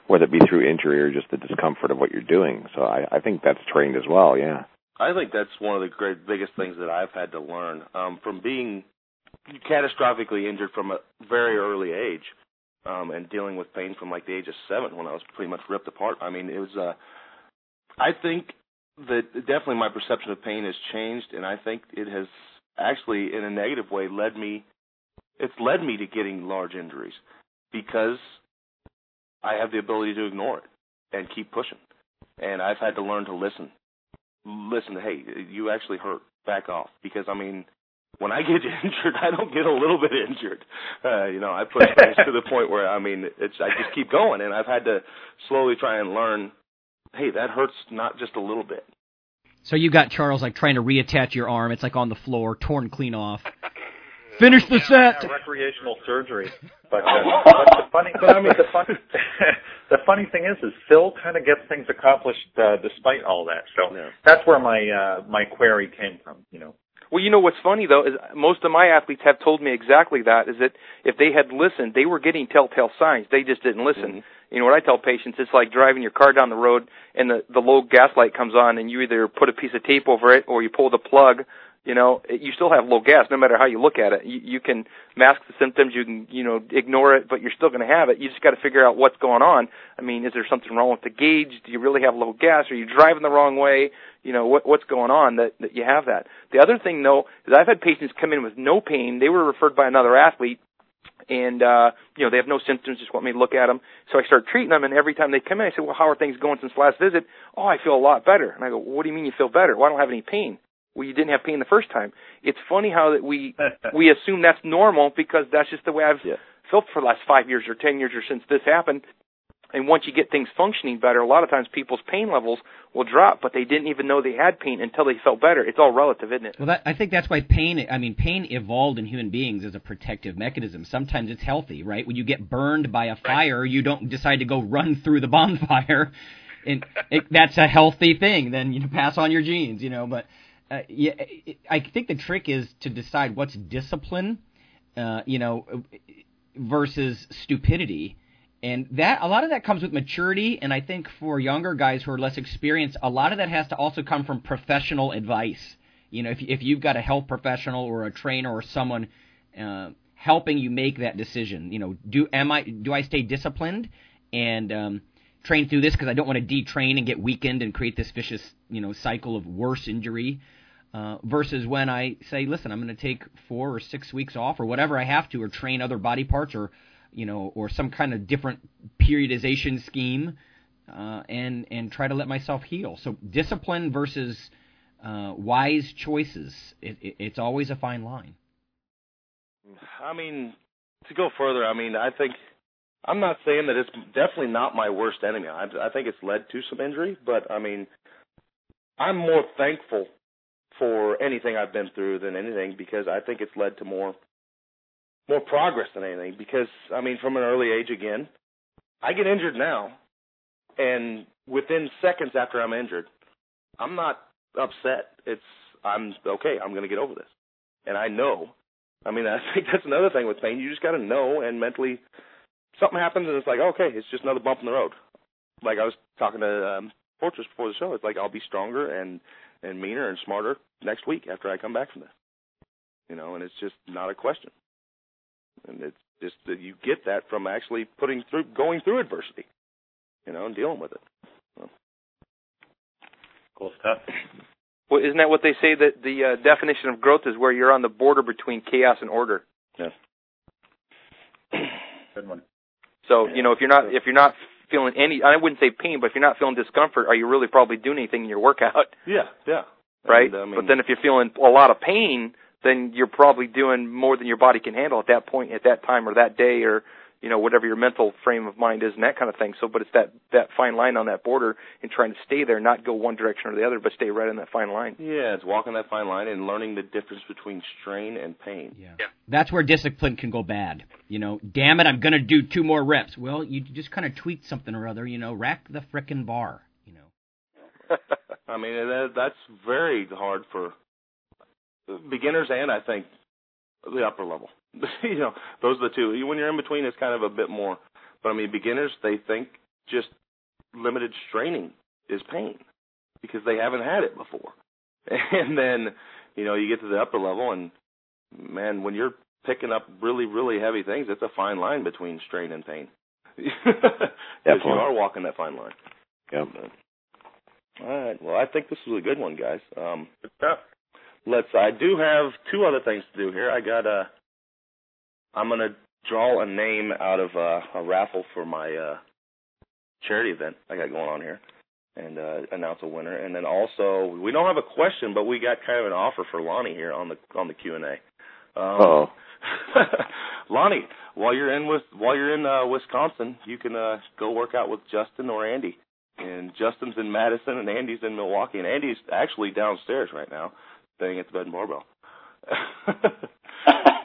Speaker 2: whether it be through injury or just the discomfort of what you're doing. So I, I think that's trained as well. Yeah.
Speaker 4: I think that's one of the great biggest things that I've had to learn um, from being catastrophically injured from a very early age, um, and dealing with pain from like the age of seven when I was pretty much ripped apart. I mean, it was. Uh, I think that definitely my perception of pain has changed, and I think it has actually, in a negative way, led me. It's led me to getting large injuries because I have the ability to ignore it and keep pushing. And I've had to learn to listen. Listen to, hey, you actually hurt. Back off. Because, I mean, when I get injured, I don't get a little bit injured. Uh, you know, I push things to the point where I mean, it's I just keep going, and I've had to slowly try and learn. Hey, that hurts not just a little bit.
Speaker 1: So you got Charles like trying to reattach your arm. It's like on the floor, torn clean off. Finish the set.
Speaker 3: Yeah, recreational surgery. But, uh, but the funny, but I mean, the funny, the funny thing is, is Phil kind of gets things accomplished uh, despite all that. So yeah. that's where my uh, my query came from. You know.
Speaker 5: Well, you know what's funny though is most of my athletes have told me exactly that. Is that if they had listened, they were getting telltale signs. They just didn't listen. Mm-hmm. You know what I tell patients? It's like driving your car down the road and the the low gas light comes on, and you either put a piece of tape over it or you pull the plug you know, you still have low gas no matter how you look at it. You, you can mask the symptoms, you can, you know, ignore it, but you're still going to have it. You just got to figure out what's going on. I mean, is there something wrong with the gauge? Do you really have low gas? Are you driving the wrong way? You know, what, what's going on that, that you have that? The other thing though, is I've had patients come in with no pain. They were referred by another athlete and uh you know they have no symptoms just want me to look at them so i start treating them and every time they come in i say well how are things going since last visit oh i feel a lot better and i go what do you mean you feel better well i don't have any pain well, you didn't have pain the first time. It's funny how that we we assume that's normal because that's just the way I've yeah. felt for the last five years or ten years or since this happened. And once you get things functioning better, a lot of times people's pain levels will drop, but they didn't even know they had pain until they felt better. It's all relative, isn't it?
Speaker 1: Well, that, I think that's why pain. I mean, pain evolved in human beings as a protective mechanism. Sometimes it's healthy, right? When you get burned by a fire, you don't decide to go run through the bonfire, and it, that's a healthy thing. Then you pass on your genes, you know. But uh, yeah, I think the trick is to decide what's discipline, uh, you know, versus stupidity. And that a lot of that comes with maturity, and I think for younger guys who are less experienced, a lot of that has to also come from professional advice. You know, if if you've got a health professional or a trainer or someone uh, helping you make that decision, you know, do am I do I stay disciplined and um, train through this because I don't want to detrain and get weakened and create this vicious you know cycle of worse injury, uh, versus when I say, listen, I'm going to take four or six weeks off or whatever I have to, or train other body parts, or you know, or some kind of different periodization scheme, uh, and and try to let myself heal. So discipline versus uh, wise choices. It, it, it's always a fine line.
Speaker 4: I mean, to go further, I mean, I think I'm not saying that it's definitely not my worst enemy. I, I think it's led to some injury, but I mean, I'm more thankful for anything I've been through than anything because I think it's led to more more progress than anything. Because I mean from an early age again I get injured now. And within seconds after I'm injured I'm not upset. It's I'm okay I'm going to get over this. And I know I mean I think that's another thing with pain. You just got to know and mentally something happens and it's like, okay, it's just another bump in the road. Like I was talking to um, Fortress before the show. It's like I'll be stronger and and meaner and smarter next week after I come back from this. You know, and it's just not a question. And it's just that you get that from actually putting through, going through adversity. You know, and dealing with it. So.
Speaker 3: Cool stuff.
Speaker 5: Well, isn't that what they say that the uh, definition of growth is where you're on the border between chaos and order?
Speaker 4: Yes.
Speaker 3: Good one.
Speaker 5: So you know if you're not if you're not feeling any I wouldn't say pain, but if you're not feeling discomfort, are you really probably doing anything in your workout?
Speaker 4: Yeah, yeah.
Speaker 5: Right.
Speaker 4: And, I mean,
Speaker 5: but then if you're feeling a lot of pain, then you're probably doing more than your body can handle at that point, at that time, or that day, or you know whatever your mental frame of mind is and that kind of thing. So, but it's that that fine line on that border and trying to stay there, not go one direction or the other, but stay right on that fine line.
Speaker 4: Yeah, it's walking that fine line and learning the difference between strain and pain.
Speaker 1: Yeah. That's where discipline can go bad. You know, damn it, I'm going to do two more reps. Well, you just kind of tweak something or other, you know, rack the frickin' bar, you know.
Speaker 4: I mean, that, that's very hard for beginners and I think the upper level. you know, those are the two. When you're in between, it's kind of a bit more. But I mean, beginners they think just limited straining is pain because they haven't had it before. And then, you know, you get to the upper level, and man, when you're picking up really, really heavy things, it's a fine line between strain and pain. Because you are walking that fine line.
Speaker 2: Yeah.
Speaker 4: All right. Well, I think this was a good one, guys. Um,
Speaker 3: Good stuff.
Speaker 4: let's. I do have two other things to do here. I got a. I'm gonna draw a name out of uh, a raffle for my uh, charity event I got going on here, and uh, announce a winner. And then also, we don't have a question, but we got kind of an offer for Lonnie here on the on the Q and A. Um,
Speaker 2: Oh,
Speaker 4: Lonnie, while you're in with while you're in uh, Wisconsin, you can uh, go work out with Justin or Andy. And Justin's in Madison, and Andy's in Milwaukee, and Andy's actually downstairs right now, staying at the Bed and Barbell.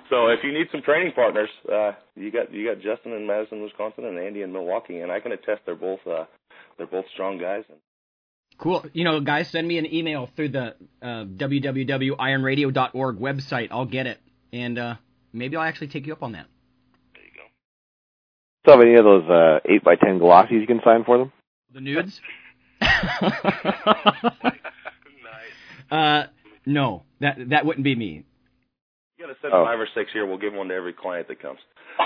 Speaker 4: so if you need some training partners, uh, you got you got Justin in Madison, Wisconsin, and Andy in Milwaukee, and I can attest they're both uh, they're both strong guys.
Speaker 1: Cool. You know, guys, send me an email through the uh, www.ironradio.org website. I'll get it, and uh, maybe I'll actually take you up on that. There you go.
Speaker 2: So have any of those uh, eight by ten glossies you can sign for them?
Speaker 1: The nudes?
Speaker 6: nice.
Speaker 1: uh, no, that that wouldn't be me.
Speaker 4: Got to send
Speaker 2: Oh.
Speaker 4: five or six here. We'll give one to every client that comes.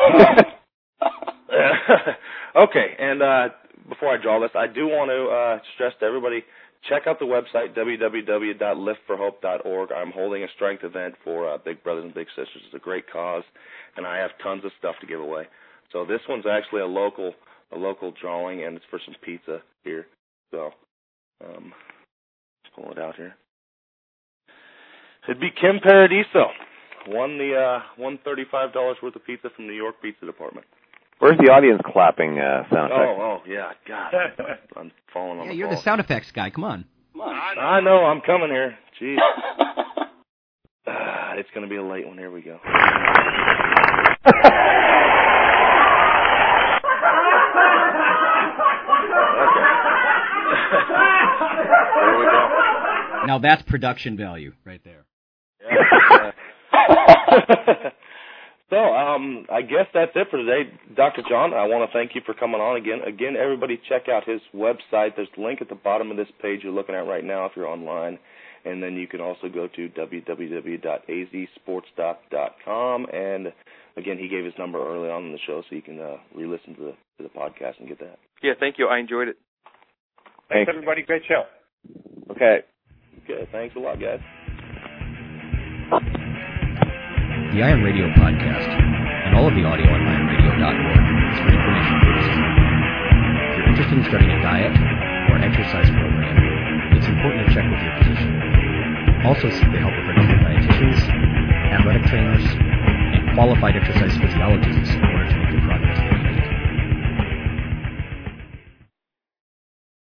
Speaker 4: okay, and uh, before I draw this, I do want to uh, stress to everybody check out the website www.liftforhope.org. I'm holding a strength event for uh, Big Brothers and Big Sisters. It's a great cause, and I have tons of stuff to give away. So this one's actually a local a local drawing, and it's for some pizza here. So um, let's pull it out here. It'd be Kim Paradiso. Won the uh, won thirty five dollars worth of pizza from New York Pizza Department.
Speaker 2: Where's the audience clapping uh, sound effect?
Speaker 4: Oh, oh, yeah, God, I'm falling on
Speaker 1: Yeah,
Speaker 4: the
Speaker 1: you're the sound effects guy. Come on.
Speaker 7: Come on.
Speaker 4: I know, I'm coming here. Jeez, Ah, it's gonna be a late one. Here we go. There we go.
Speaker 1: Now that's production value right there.
Speaker 4: Yeah. so, um, I guess that's it for today, Dr. John. I want to thank you for coming on again. Again, everybody, check out his website. There's a link at the bottom of this page you're looking at right now if you're online, and then you can also go to www.azsportsdoc.com. And again, he gave his number early on in the show, so you can uh, re-listen to the to the podcast and get that.
Speaker 5: Yeah, thank you. I enjoyed it.
Speaker 2: Thanks.
Speaker 3: everybody. Great show.
Speaker 2: Okay.
Speaker 4: Okay, thanks a lot, guys.
Speaker 1: The Iron Radio podcast and all of the audio on ironradio.org is for information purposes. only. If you're interested in starting a diet or an exercise program, it's important to check with your physician. Also seek the help of registered dietitians, athletic trainers, and qualified exercise physiologists in order to